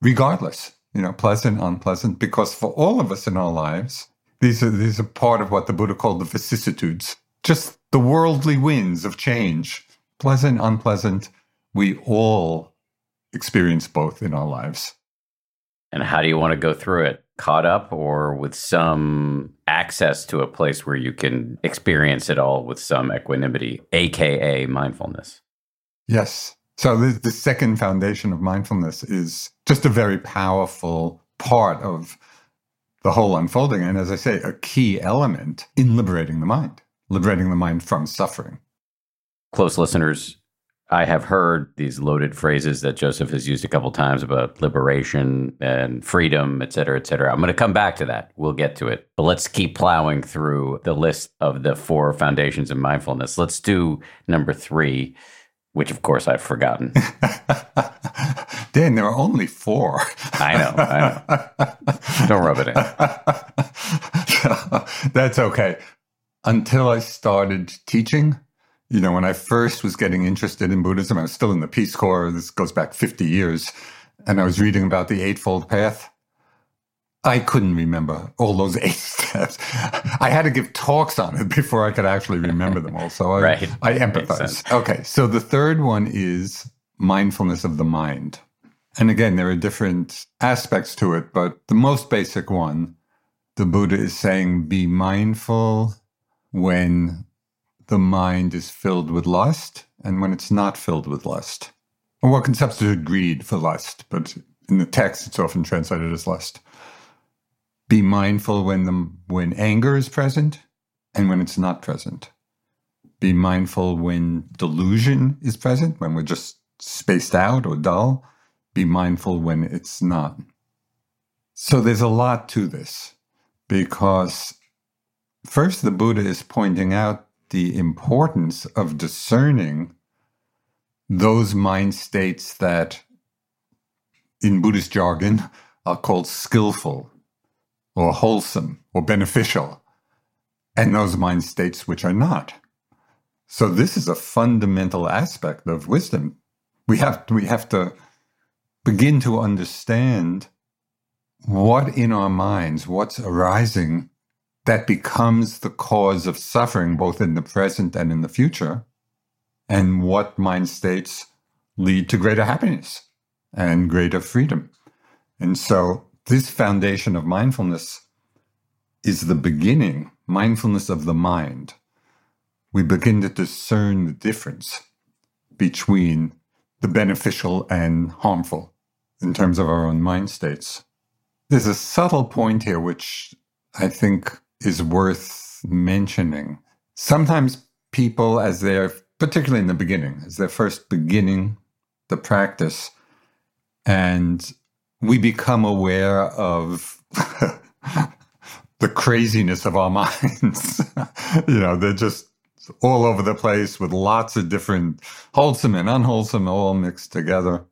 regardless, you know, pleasant, unpleasant, because for all of us in our lives, these are these are part of what the Buddha called the vicissitudes, just the worldly winds of change, pleasant, unpleasant. We all experience both in our lives. And how do you want to go through it? Caught up or with some access to a place where you can experience it all with some equanimity, aka mindfulness? Yes. So the, the second foundation of mindfulness is just a very powerful part of the whole unfolding. And as I say, a key element in liberating the mind, liberating the mind from suffering. Close listeners, I have heard these loaded phrases that Joseph has used a couple times about liberation and freedom, et cetera, et cetera. I'm going to come back to that. We'll get to it. But let's keep plowing through the list of the four foundations of mindfulness. Let's do number three which of course I've forgotten. [laughs] Dan, there are only four. I know, I know. Don't rub it in. [laughs] That's okay. Until I started teaching, You know, when I first was getting interested in Buddhism, I was still in the Peace Corps. This goes back 50 years. And I was reading about the Eightfold Path. I couldn't remember all those [laughs] eight steps. I had to give talks on it before I could actually remember them all. So I, [laughs] right. I empathize. Okay. So the third one is mindfulness of the mind. And again, there are different aspects to it, but the most basic one, the Buddha is saying, be mindful when the mind is filled with lust and when it's not filled with lust. Or one can substitute greed for lust, but in the text, it's often translated as lust. Be mindful when the when anger is present and when it's not present. Be mindful when delusion is present, when we're just spaced out or dull. Be mindful when it's not. So there's a lot to this because first the Buddha is pointing out the importance of discerning those mind states that in Buddhist jargon are called skillful or wholesome or beneficial, and those mind states which are not. So this is a fundamental aspect of wisdom. We have we have to begin to understand what in our minds, what's arising that becomes the cause of suffering both in the present and in the future, and what mind states lead to greater happiness and greater freedom. And so this foundation of mindfulness is the beginning, mindfulness of the mind. We begin to discern the difference between the beneficial and harmful in terms of our own mind states. There's a subtle point here which I think is worth mentioning. Sometimes people, as they're, particularly in the beginning, as they're first beginning the practice, and we become aware of [laughs] the craziness of our [laughs] minds. you know, they're just all over the place with lots of different wholesome and unwholesome all mixed together.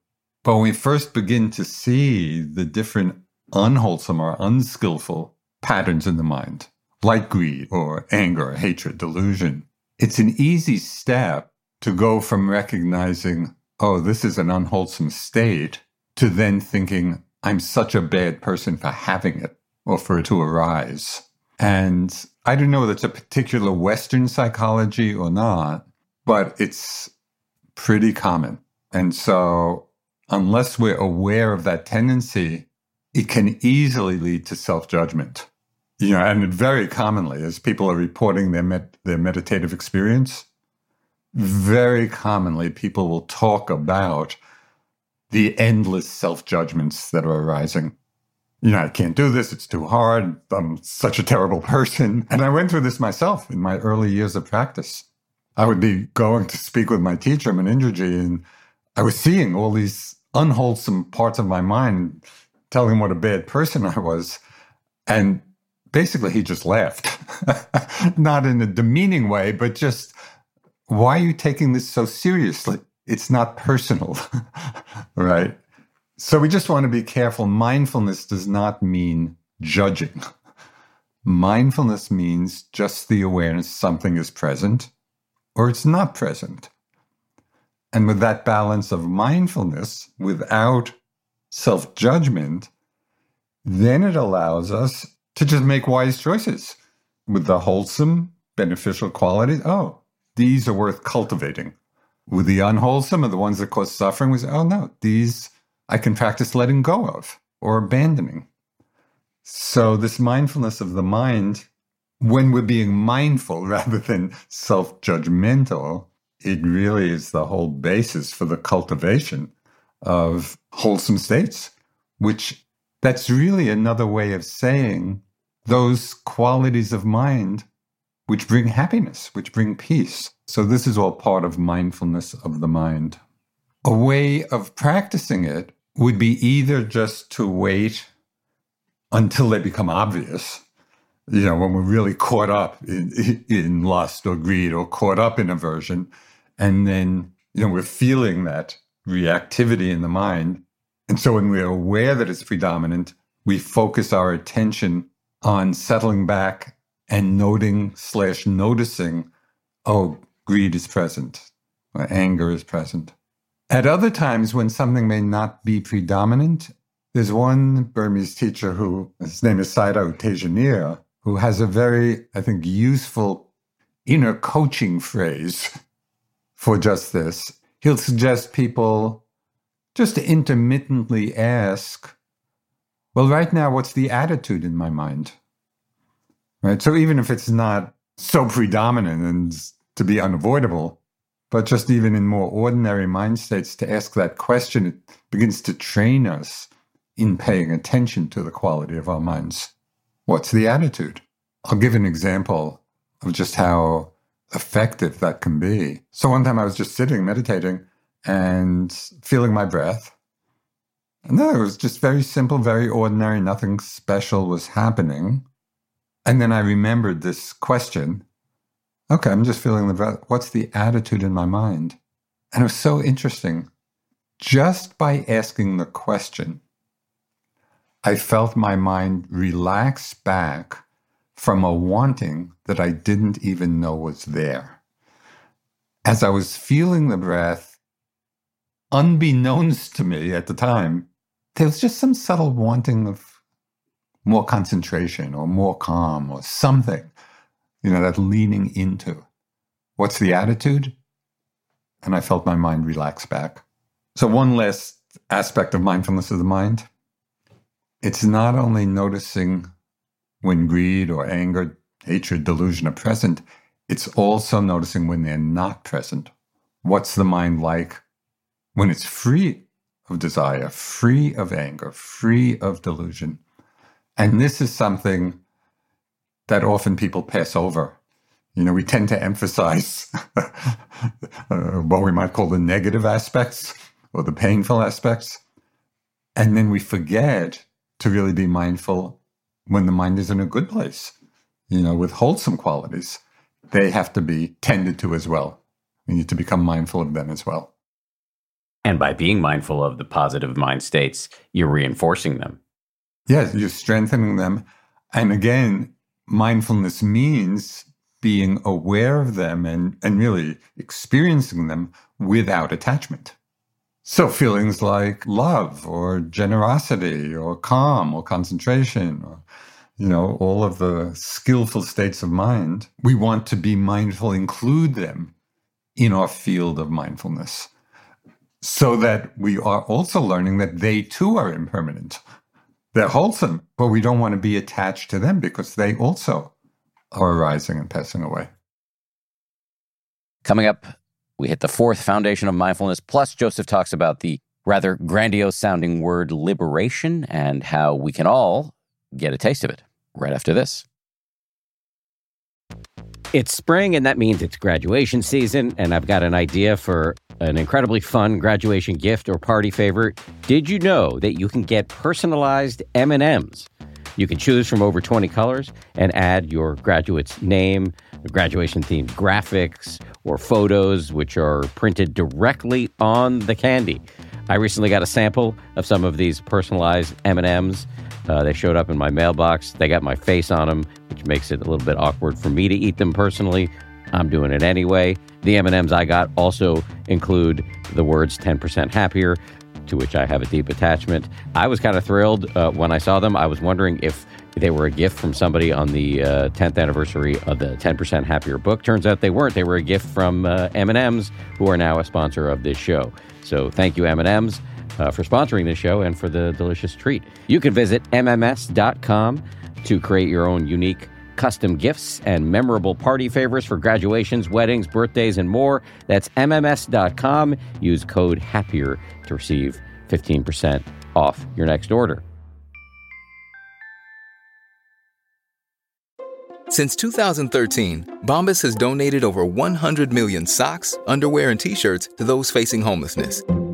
But when we first begin to see the different unwholesome or unskillful patterns in the mind, like greed or anger, hatred, delusion, it's an easy step to go from recognizing, oh, this is an unwholesome state to then thinking, I'm such a bad person for having it or for it to arise. And I don't know if it's a particular Western psychology or not, but it's pretty common. And so, unless we're aware of that tendency, it can easily lead to self judgment. You know, and very commonly, as people are reporting their, med- their meditative experience, very commonly people will talk about the endless self judgments that are arising. You know, I can't do this. It's too hard. I'm such a terrible person. And I went through this myself in my early years of practice. I would be going to speak with my teacher, Munindraji, and I was seeing all these unwholesome parts of my mind telling him what a bad person I was. And basically, he just laughed. [laughs] Not in a demeaning way, but just, why are you taking this so seriously? It's not personal, [laughs] right? So we just want to be careful. Mindfulness does not mean judging. Mindfulness means just the awareness something is present or it's not present. And with that balance of mindfulness without self judgment, then it allows us to just make wise choices with the wholesome, beneficial qualities. Oh, these are worth cultivating with the unwholesome or the ones that cause suffering was, oh no, these I can practice letting go of or abandoning. So, this mindfulness of the mind, when we're being mindful [laughs] rather than self judgmental, it really is the whole basis for the cultivation of wholesome states, which that's really another way of saying those qualities of mind which bring happiness, which bring peace. So, this is all part of mindfulness of the mind. A way of practicing it would be either just to wait until they become obvious, you know, when we're really caught up in, in lust or greed or caught up in aversion, and then, you know, we're feeling that reactivity in the mind. And so, when we're aware that it's predominant, we focus our attention on settling back and noting slash noticing, oh, greed is present, or anger is present. At other times, when something may not be predominant, there's one Burmese teacher who, his name is Sayadaw Tejaniya, who has a very, I think, useful inner coaching phrase for just this. He'll suggest people just to intermittently ask, well, right now, what's the attitude in my mind? Right. So even if it's not so predominant and to be unavoidable, but just even in more ordinary mind states, to ask that question, it begins to train us in paying attention to the quality of our minds. What's the attitude? I'll give an example of just how effective that can be. So one time I was just sitting meditating and feeling my breath. And then it was just very simple, very ordinary, nothing special was happening. And then I remembered this question. Okay, I'm just feeling the breath. What's the attitude in my mind? And it was so interesting. Just by asking the question, I felt my mind relax back from a wanting that I didn't even know was there. As I was feeling the breath, unbeknownst to me at the time, there was just some subtle wanting of more concentration or more calm or something, you know, that leaning into. What's the attitude? And I felt my mind relax back. So, one last aspect of mindfulness of the mind it's not only noticing when greed or anger, hatred, delusion are present, it's also noticing when they're not present. What's the mind like when it's free of desire, free of anger, free of delusion? And this is something that often people pass over. You know, we tend to emphasize [laughs] uh, what we might call the negative aspects or the painful aspects. And then we forget to really be mindful when the mind is in a good place, you know, with wholesome qualities. They have to be tended to as well. We need to become mindful of them as well. And by being mindful of the positive mind states, you're reinforcing them. Yes, you're strengthening them. And again, mindfulness means being aware of them and, and really experiencing them without attachment. So feelings like love or generosity or calm or concentration or, you know, all of the skillful states of mind, we want to be mindful, include them in our field of mindfulness so that we are also learning that they too are impermanent. They're wholesome, but we don't want to be attached to them because they also are arising and passing away. Coming up we hit the fourth foundation of mindfulness. Plus, Joseph talks about the rather grandiose sounding word liberation and how we can all get a taste of it right after this. It's spring, and that means it's graduation season, and I've got an idea for an incredibly fun graduation gift or party favor. Did you know that you can get personalized M&Ms? You can choose from over 20 colors and add your graduate's name, graduation themed graphics, or photos which are printed directly on the candy. I recently got a sample of some of these personalized M&Ms. Uh, they showed up in my mailbox. They got my face on them, which makes it a little bit awkward for me to eat them personally. I'm doing it anyway. The M&Ms I got also include the words 10% happier, to which I have a deep attachment. I was kind of thrilled uh, when I saw them. I was wondering if they were a gift from somebody on the uh, 10th anniversary of the 10% Happier book. Turns out they weren't. They were a gift from uh, M&M's, who are now a sponsor of this show. So thank you, M&M's. Uh, for sponsoring this show and for the delicious treat. You can visit MMS.com to create your own unique custom gifts and memorable party favors for graduations, weddings, birthdays, and more. That's MMS.com. Use code HAPPIER to receive 15% off your next order. Since 2013, Bombas has donated over 100 million socks, underwear, and t shirts to those facing homelessness.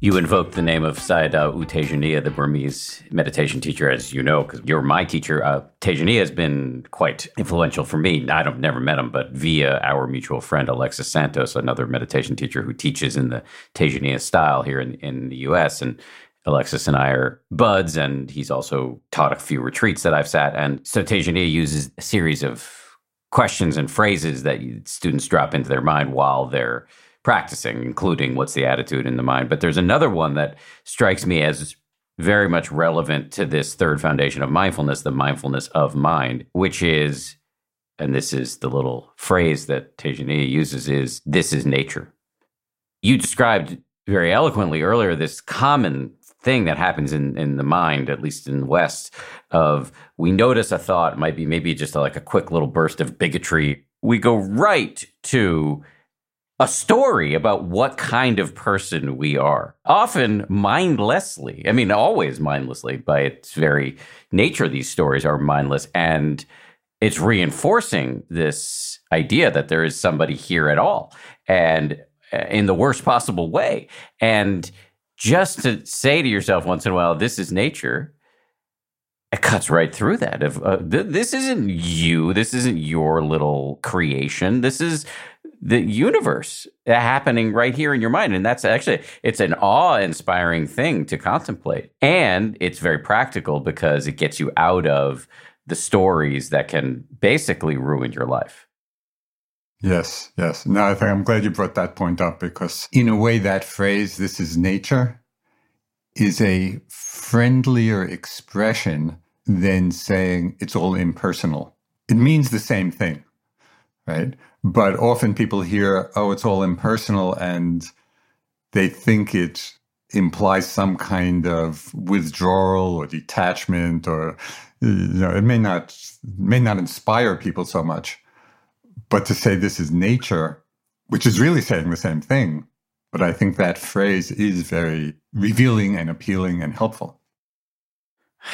You invoked the name of Sayadaw U Tejaniya, the Burmese meditation teacher, as you know, because you're my teacher. Uh, Tejaniya has been quite influential for me. I don't never met him, but via our mutual friend Alexis Santos, another meditation teacher who teaches in the Tejaniya style here in, in the U.S. And Alexis and I are buds, and he's also taught a few retreats that I've sat. And so Tejaniya uses a series of questions and phrases that students drop into their mind while they're practicing, including what's the attitude in the mind. But there's another one that strikes me as very much relevant to this third foundation of mindfulness, the mindfulness of mind, which is, and this is the little phrase that Tejaniya uses, is this is nature. You described very eloquently earlier this common thing that happens in, in the mind, at least in the West, of we notice a thought, might be maybe just like a quick little burst of bigotry. We go right to a story about what kind of person we are, often mindlessly. I mean, always mindlessly by its very nature, these stories are mindless. And it's reinforcing this idea that there is somebody here at all and uh, in the worst possible way. And just to say to yourself once in a while, this is nature, it cuts right through that. If uh, th- this isn't you, this isn't your little creation. This is the universe happening right here in your mind. And that's actually it's an awe-inspiring thing to contemplate. And it's very practical because it gets you out of the stories that can basically ruin your life. Yes yes. No i think i'm glad you brought that point up because in a way that phrase this is nature is a friendlier expression than saying it's all impersonal. It means the same thing right but often people hear, oh, it's all impersonal, and they think it implies some kind of withdrawal or detachment, or you know, it may not may not inspire people so much. But to say this is nature, which is really saying the same thing, but I think that phrase is very revealing and appealing and helpful.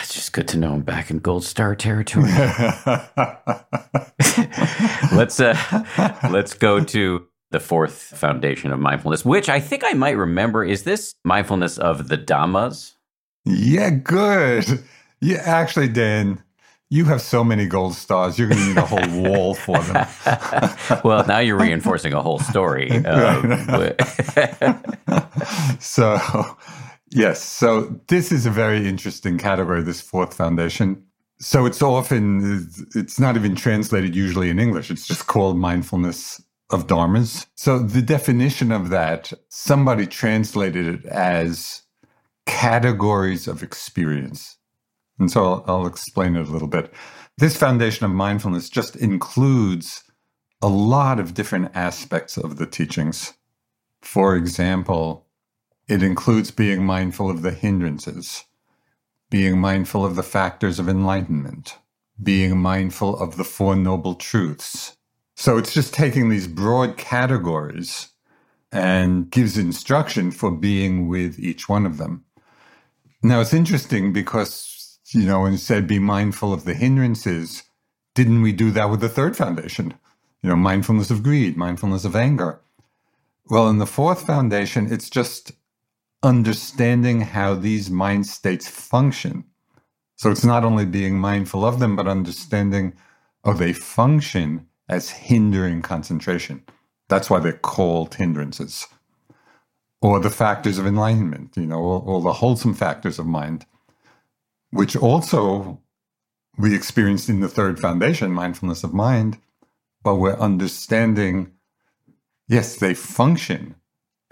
It's just good to know I'm back in gold star territory. [laughs] [laughs] let's uh, let's go to the fourth foundation of mindfulness, which I think I might remember. Is this mindfulness of the Dhammas? Yeah, good. Yeah, actually, Dan, you have so many gold stars. You're going to need a whole wall for them. [laughs] well, now you're reinforcing a whole story. Um, so, yes. So this is a very interesting category. This fourth foundation. So it's often, it's not even translated usually in English. It's just called mindfulness of dharmas. So the definition of that, somebody translated it as categories of experience. And so I'll, I'll explain it a little bit. This foundation of mindfulness just includes a lot of different aspects of the teachings. For example, it includes being mindful of the hindrances being mindful of the factors of enlightenment, being mindful of the Four Noble Truths. So it's just taking these broad categories and gives instruction for being with each one of them. Now it's interesting because, you know, instead be mindful of the hindrances, didn't we do that with the third foundation? You know, mindfulness of greed, mindfulness of anger. Well, in the fourth foundation, it's just understanding how these mind states function. So it's not only being mindful of them, but understanding how they function as hindering concentration. That's why they're called hindrances. Or the factors of enlightenment, you know, all, all the wholesome factors of mind, which also we experienced in the third foundation, mindfulness of mind, but we're understanding, yes, they function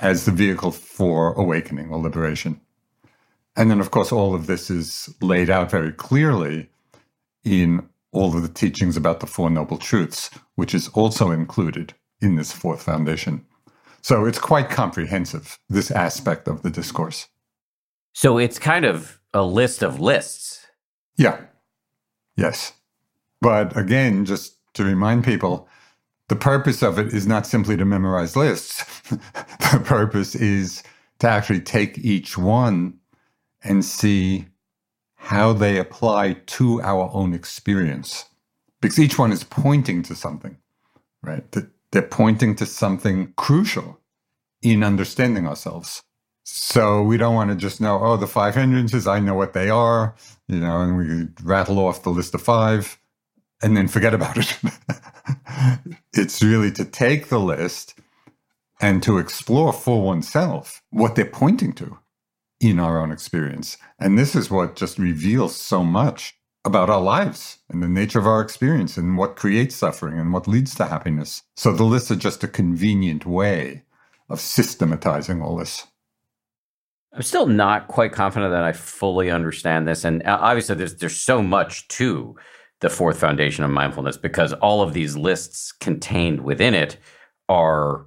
as the vehicle for awakening or liberation. And then, of course, all of this is laid out very clearly in all of the teachings about the Four Noble Truths, which is also included in this fourth foundation. So it's quite comprehensive, this aspect of the discourse. So it's kind of a list of lists. Yeah. Yes. But again, just to remind people, the purpose of it is not simply to memorize lists. [laughs] the purpose is to actually take each one and see how they apply to our own experience. Because each one is pointing to something, right? They're pointing to something crucial in understanding ourselves. So we don't want to just know, oh, the five hindrances, I know what they are, you know, and we rattle off the list of five and then forget about it. [laughs] it's really to take the list and to explore for oneself what they're pointing to in our own experience. And this is what just reveals so much about our lives and the nature of our experience and what creates suffering and what leads to happiness. So the lists are just a convenient way of systematizing all this. I'm still not quite confident that I fully understand this. And uh, obviously, there's, there's so much to the fourth foundation of mindfulness because all of these lists contained within it are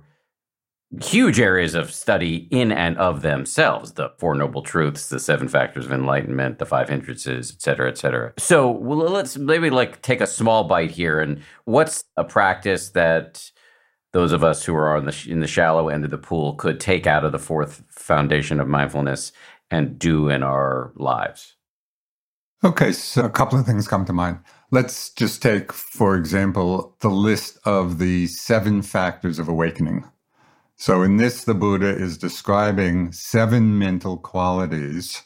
huge areas of study in and of themselves the four noble truths the seven factors of enlightenment the five hindrances et cetera et cetera. So well, let's maybe like take a small bite here and what's a practice that those of us who are on the in the shallow end of the pool could take out of the fourth foundation of mindfulness and do in our lives okay so a couple of things come to mind let's just take for example the list of the seven factors of awakening so, in this, the Buddha is describing seven mental qualities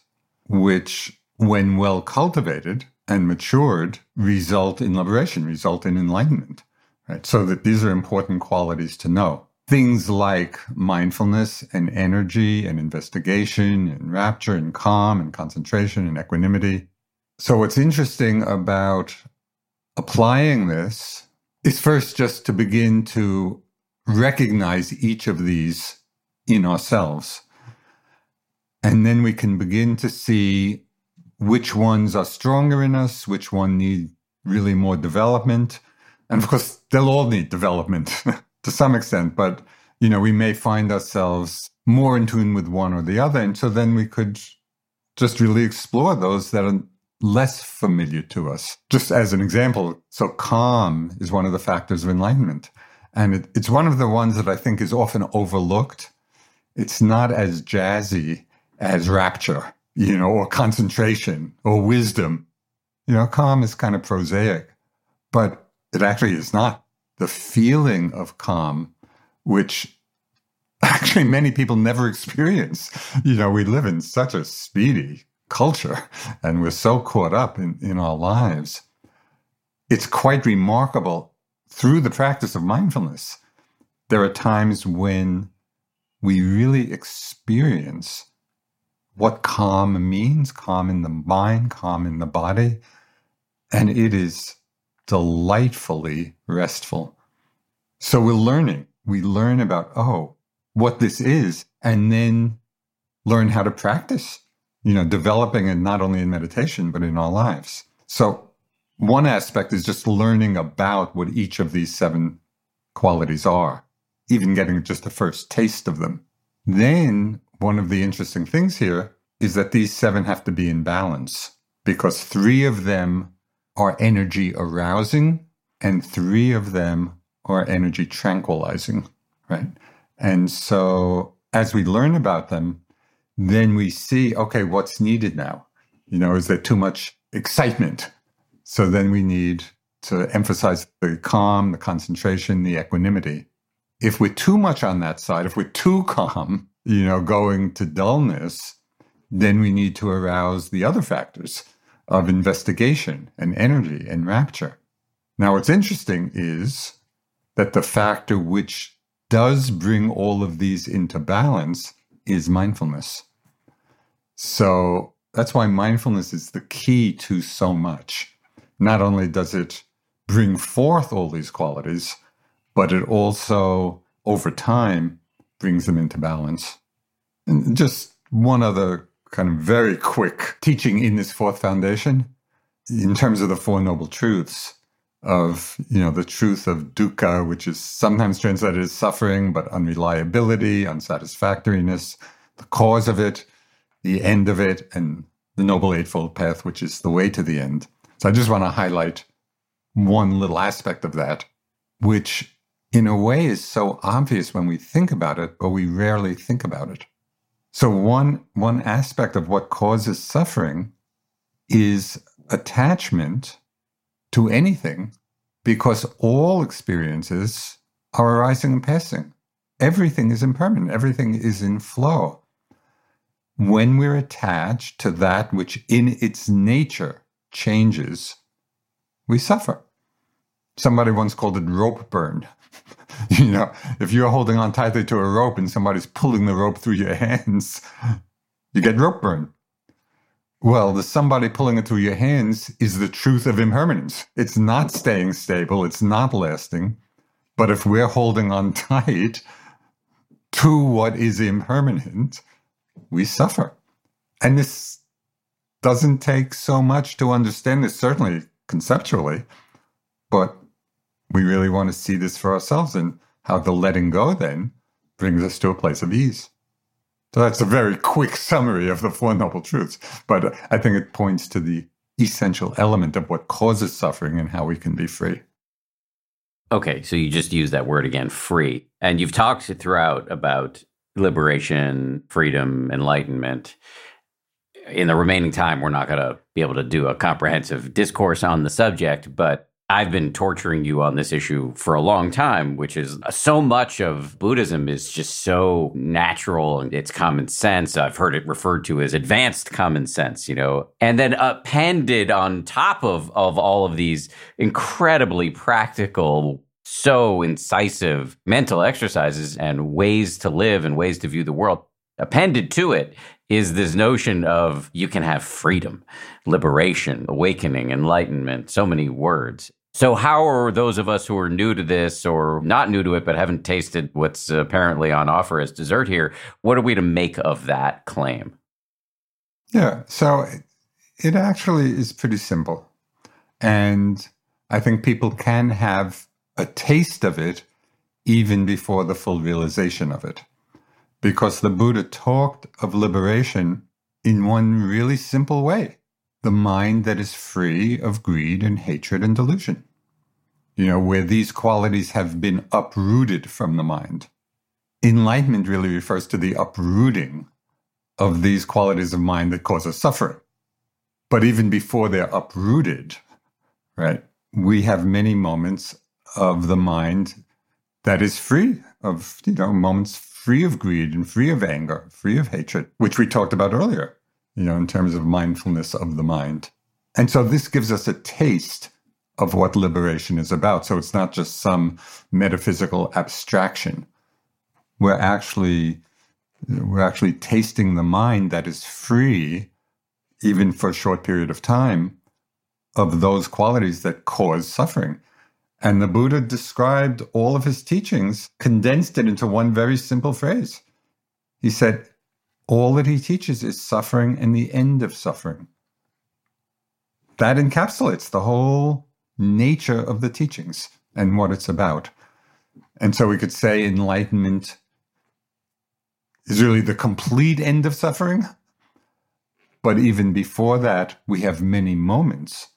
which, when well cultivated and matured, result in liberation, result in enlightenment. Right? So, that these are important qualities to know. Things like mindfulness and energy and investigation and rapture and calm and concentration and equanimity. So, what's interesting about applying this is first just to begin to recognize each of these in ourselves. And then we can begin to see which ones are stronger in us, which one need really more development. And of course, they'll all need development [laughs] to some extent, but you know, we may find ourselves more in tune with one or the other. And so then we could just really explore those that are less familiar to us. Just as an example, so calm is one of the factors of enlightenment. And it, it's one of the ones that I think is often overlooked. It's not as jazzy as rapture, you know, or concentration or wisdom. You know, calm is kind of prosaic, but it actually is not. The feeling of calm, which [laughs] actually many people never experience. You know, we live in such a speedy culture and we're so caught up in, in our lives. It's quite remarkable through the practice of mindfulness, there are times when we really experience what calm means calm in the mind, calm in the body. And it is delightfully restful. So we're learning. We learn about, oh, what this is, and then learn how to practice, you know, developing it not only in meditation, but in our lives. So one aspect is just learning about what each of these seven qualities are, even getting just the first taste of them. Then, one of the interesting things here is that these seven have to be in balance because three of them are energy arousing and three of them are energy tranquilizing, right? And so, as we learn about them, then we see, okay, what's needed now? You know, is there too much excitement? So then we need to emphasize the calm, the concentration, the equanimity. If we're too much on that side, if we're too calm, you know, going to dullness, then we need to arouse the other factors of investigation and energy and rapture. Now, what's interesting is that the factor which does bring all of these into balance is mindfulness. So that's why mindfulness is the key to so much not only does it bring forth all these qualities, but it also, over time, brings them into balance. And just one other kind of very quick teaching in this fourth foundation, in terms of the Four Noble Truths of, you know, the truth of dukkha, which is sometimes translated as suffering, but unreliability, unsatisfactoriness, the cause of it, the end of it, and the Noble Eightfold Path, which is the way to the end. So I just want to highlight one little aspect of that, which in a way is so obvious when we think about it, but we rarely think about it. So one, one aspect of what causes suffering is attachment to anything because all experiences are arising and passing. Everything is impermanent. Everything is in flow. When we're attached to that which in its nature changes, we suffer. Somebody once called it rope burn. [laughs] you know, if you're holding on tightly to a rope and somebody's pulling the rope through your [laughs] hands, you get rope burn. Well, the somebody pulling it through your hands is the truth of impermanence. It's not staying stable, it's not lasting. But if we're holding on [laughs] tight to what is impermanent, we suffer. And this doesn't take so much to understand this, certainly conceptually, but we really want to see this for ourselves and how the letting go then brings us to a place of ease. So that's a very quick summary of the Four Noble Truths, but I think it points to the essential element of what causes suffering and how we can be free. Okay, so you just use that word again, free. And you've talked throughout about liberation, freedom, enlightenment. In the remaining time, we're not going to be able to do a comprehensive discourse on the subject, but I've been torturing you on this issue for a long time, which is uh, so much of Buddhism is just so natural and it's common sense. I've heard it referred to as advanced common sense, you know, and then appended on top of, of all of these incredibly practical, so incisive mental exercises and ways to live and ways to view the world. Appended to it is this notion of you can have freedom, liberation, awakening, enlightenment, so many words. So, how are those of us who are new to this or not new to it but haven't tasted what's apparently on offer as dessert here, what are we to make of that claim? Yeah, so it actually is pretty simple. And I think people can have a taste of it even before the full realization of it. Because the Buddha talked of liberation in one really simple way the mind that is free of greed and hatred and delusion. You know, where these qualities have been uprooted from the mind. Enlightenment really refers to the uprooting of these qualities of mind that cause us suffering. But even before they're uprooted, right, we have many moments of the mind that is free of, you know, moments free of greed and free of anger, free of hatred, which we talked about earlier you know, in terms of mindfulness of the mind. And so this gives us a taste of what liberation is about. So it's not just some metaphysical abstraction. We're actually we're actually tasting the mind that is free, even for a short period of time, of those qualities that cause suffering. And the Buddha described all of his teachings, condensed it into one very simple phrase. He said, all that he teaches is suffering and the end of suffering. That encapsulates the whole nature of the teachings and what it's about. And so we could say enlightenment is really the complete end of suffering. But even before that, we have many moments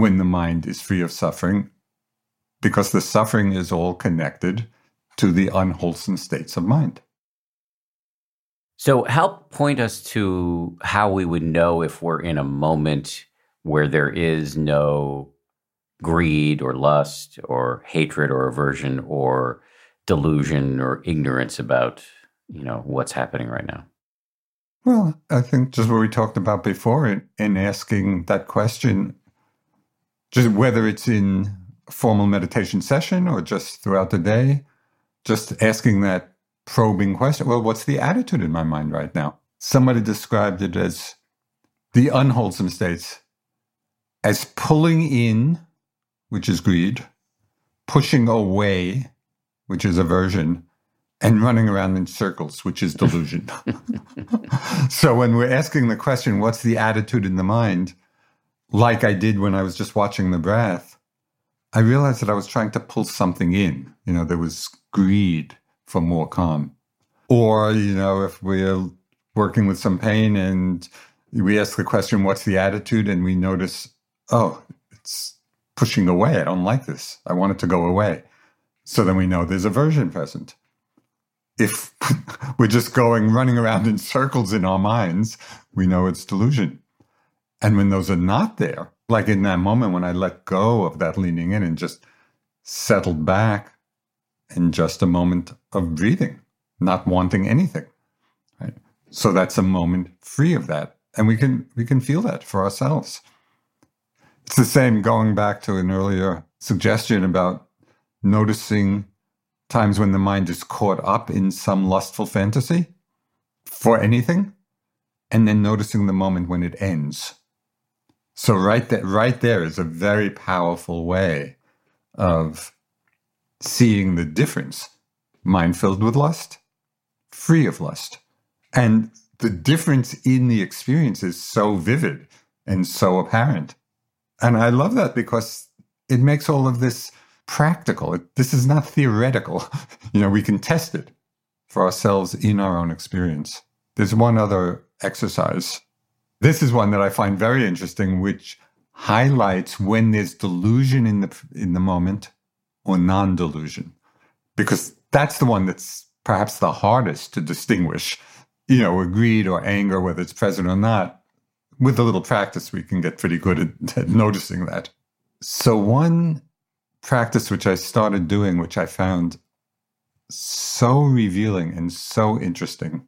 when the mind is free of suffering because the suffering is all connected to the unwholesome states of mind. So, help point us to how we would know if we're in a moment where there is no greed or lust or hatred or aversion or delusion or ignorance about, you know, what's happening right now. Well, I think just what we talked about before in, in asking that question, just whether it's in a formal meditation session or just throughout the day, just asking that probing question. Well, what's the attitude in my mind right now? Somebody described it as the unwholesome states as pulling in, which is greed, pushing away, which is aversion, and running around in circles, which is delusion. [laughs] [laughs] so when we're asking the question, what's the attitude in the mind? Like I did when I was just watching the breath, I realized that I was trying to pull something in. You know, there was greed, for more calm. Or, you know, if we're working with some pain and we ask the question, what's the attitude? And we notice, oh, it's pushing away. I don't like this. I want it to go away. So then we know there's aversion present. If [laughs] we're just going running around in circles in our minds, we know it's delusion. And when those are not there, like in that moment when I let go of that leaning in and just settled back, in just a moment of breathing, not wanting anything. Right? So that's a moment free of that. And we can we can feel that for ourselves. It's the same going back to an earlier suggestion about noticing times when the mind is caught up in some lustful fantasy for anything, and then noticing the moment when it ends. So right there, right there is a very powerful way of seeing the difference. Mind filled with lust, free of lust. And the difference in the experience is so vivid and so apparent. And I love that because it makes all of this practical. It, this is not theoretical. [laughs] you know, we can test it for ourselves in our own experience. There's one other exercise. This is one that I find very interesting, which highlights when there's delusion in the in the moment or non-delusion, because that's the one that's perhaps the hardest to distinguish. You know, greed or anger, whether it's present or not. With a little practice, we can get pretty good at, at noticing that. So one practice which I started doing, which I found so revealing and so interesting,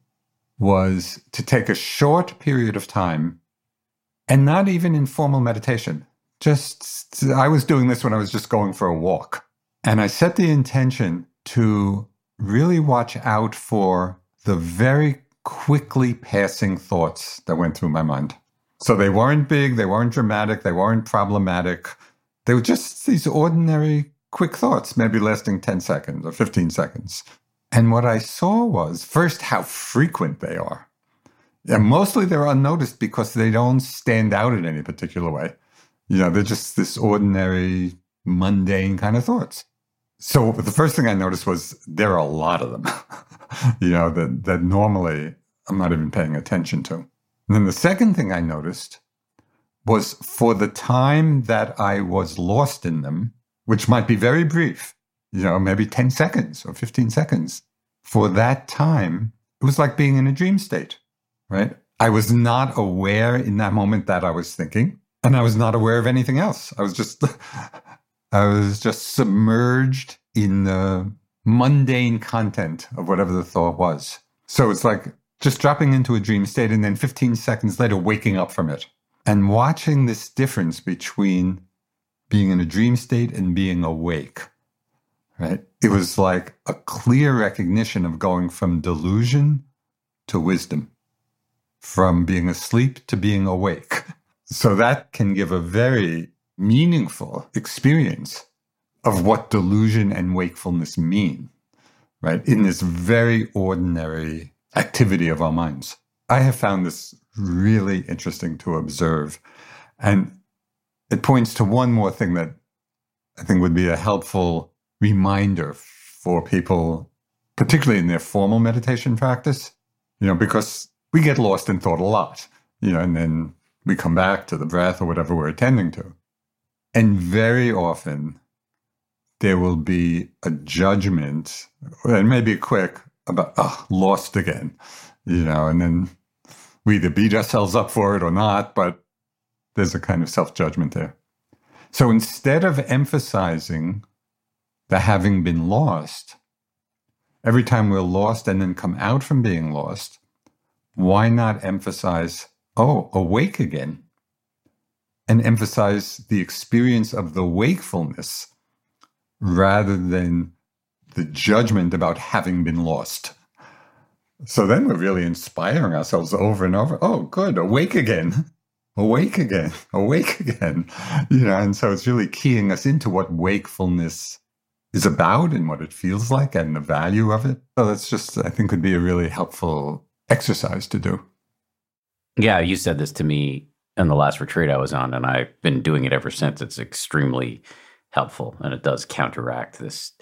was to take a short period of time and not even in formal meditation. Just, I was doing this when I was just going for a walk. And I set the intention to really watch out for the very quickly passing thoughts that went through my mind. So they weren't big, they weren't dramatic, they weren't problematic. They were just these ordinary quick thoughts, maybe lasting 10 seconds or 15 seconds. And what I saw was first how frequent they are. And mostly they're unnoticed because they don't stand out in any particular way. You know, they're just this ordinary, mundane kind of thoughts. So the first thing I noticed was there are a lot of them, [laughs] you know, that, that normally I'm not even paying attention to. And then the second thing I noticed was for the time that I was lost in them, which might be very brief, you know, maybe 10 seconds or 15 seconds. For that time, it was like being in a dream state, right? I was not aware in that moment that I was thinking, and I was not aware of anything else. I was just, [laughs] I was just submerged in the mundane content of whatever the thought was. So it's like just dropping into a dream state and then 15 seconds later waking up from it and watching this difference between being in a dream state and being awake right? It was like a clear recognition of going from delusion to wisdom from being asleep to being awake. So that can give a very meaningful experience of what delusion and wakefulness mean right? In this very ordinary activity of our minds. I have found this really interesting to observe. And it points to one more thing that I think would be a helpful reminder for people, particularly in their formal meditation practice, you know, because we get lost in thought a lot, you know, and then we come back to the breath or whatever we're attending to. And very often there will be a judgment, and maybe quick, about, oh, lost again, you know, and then we either beat ourselves up for it or not, but there's a kind of self judgment there. So instead of emphasizing the having been lost, every time we're lost and then come out from being lost, why not emphasize, oh, awake again? And emphasize the experience of the wakefulness rather than the judgment about having been lost. So then we're really inspiring ourselves over and over. Oh, good, awake again, awake again, awake again. [laughs] You know, and so it's really keying us into what wakefulness is about and what it feels like and the value of it. So that's just, I think, would be a really helpful exercise to do. Yeah, you said this to me in the last retreat I was on, and I've been doing it ever since. It's extremely helpful, and it does counteract this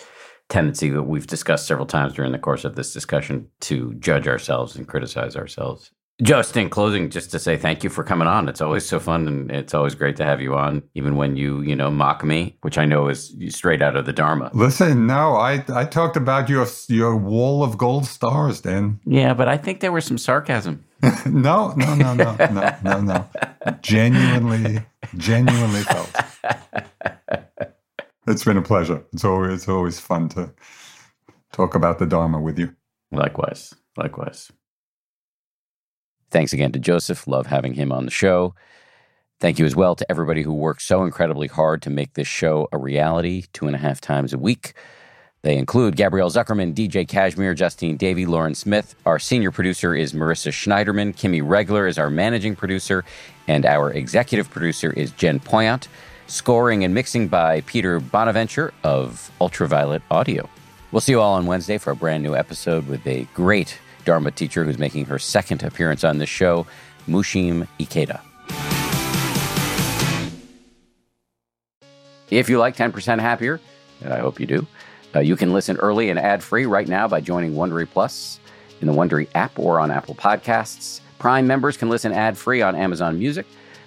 tendency that we've discussed several times during the course of this discussion to judge ourselves and criticize ourselves. Just in closing, just to say thank you for coming on. It's always so fun and it's always great to have you on, even when you, you know, mock me, which I know is straight out of the Dharma. Listen, no, I, I talked about your your wall of gold stars, Dan. Yeah, but I think there was some sarcasm. [laughs] no, no, no, no, no, no, no. Genuinely, genuinely felt. [laughs] It's been a pleasure. It's always it's always fun to talk about the Dharma with you. Likewise. Likewise. Thanks again to Joseph. Love having him on the show. Thank you as well to everybody who worked so incredibly hard to make this show a reality two and a half times a week. They include Gabrielle Zuckerman, DJ Cashmere, Justine Davey, Lauren Smith. Our senior producer is Marissa Schneiderman. Kimmy Regler is our managing producer, and our executive producer is Jen Poyant. Scoring and mixing by Peter Bonaventure of Ultraviolet Audio. We'll see you all on Wednesday for a brand new episode with a great Dharma teacher who's making her second appearance on this show, Mushim Ikeda. If you like 10% Happier, and I hope you do, uh, you can listen early and ad free right now by joining Wondery Plus in the Wondery app or on Apple Podcasts. Prime members can listen ad free on Amazon Music.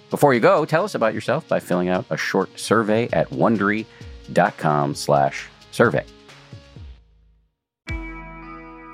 Before you go, tell us about yourself by filling out a short survey at wondery.com/slash survey.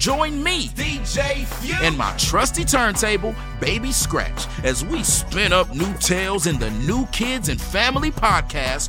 Join me, DJ Few, and my trusty turntable, Baby Scratch, as we spin up new tales in the New Kids and Family podcast,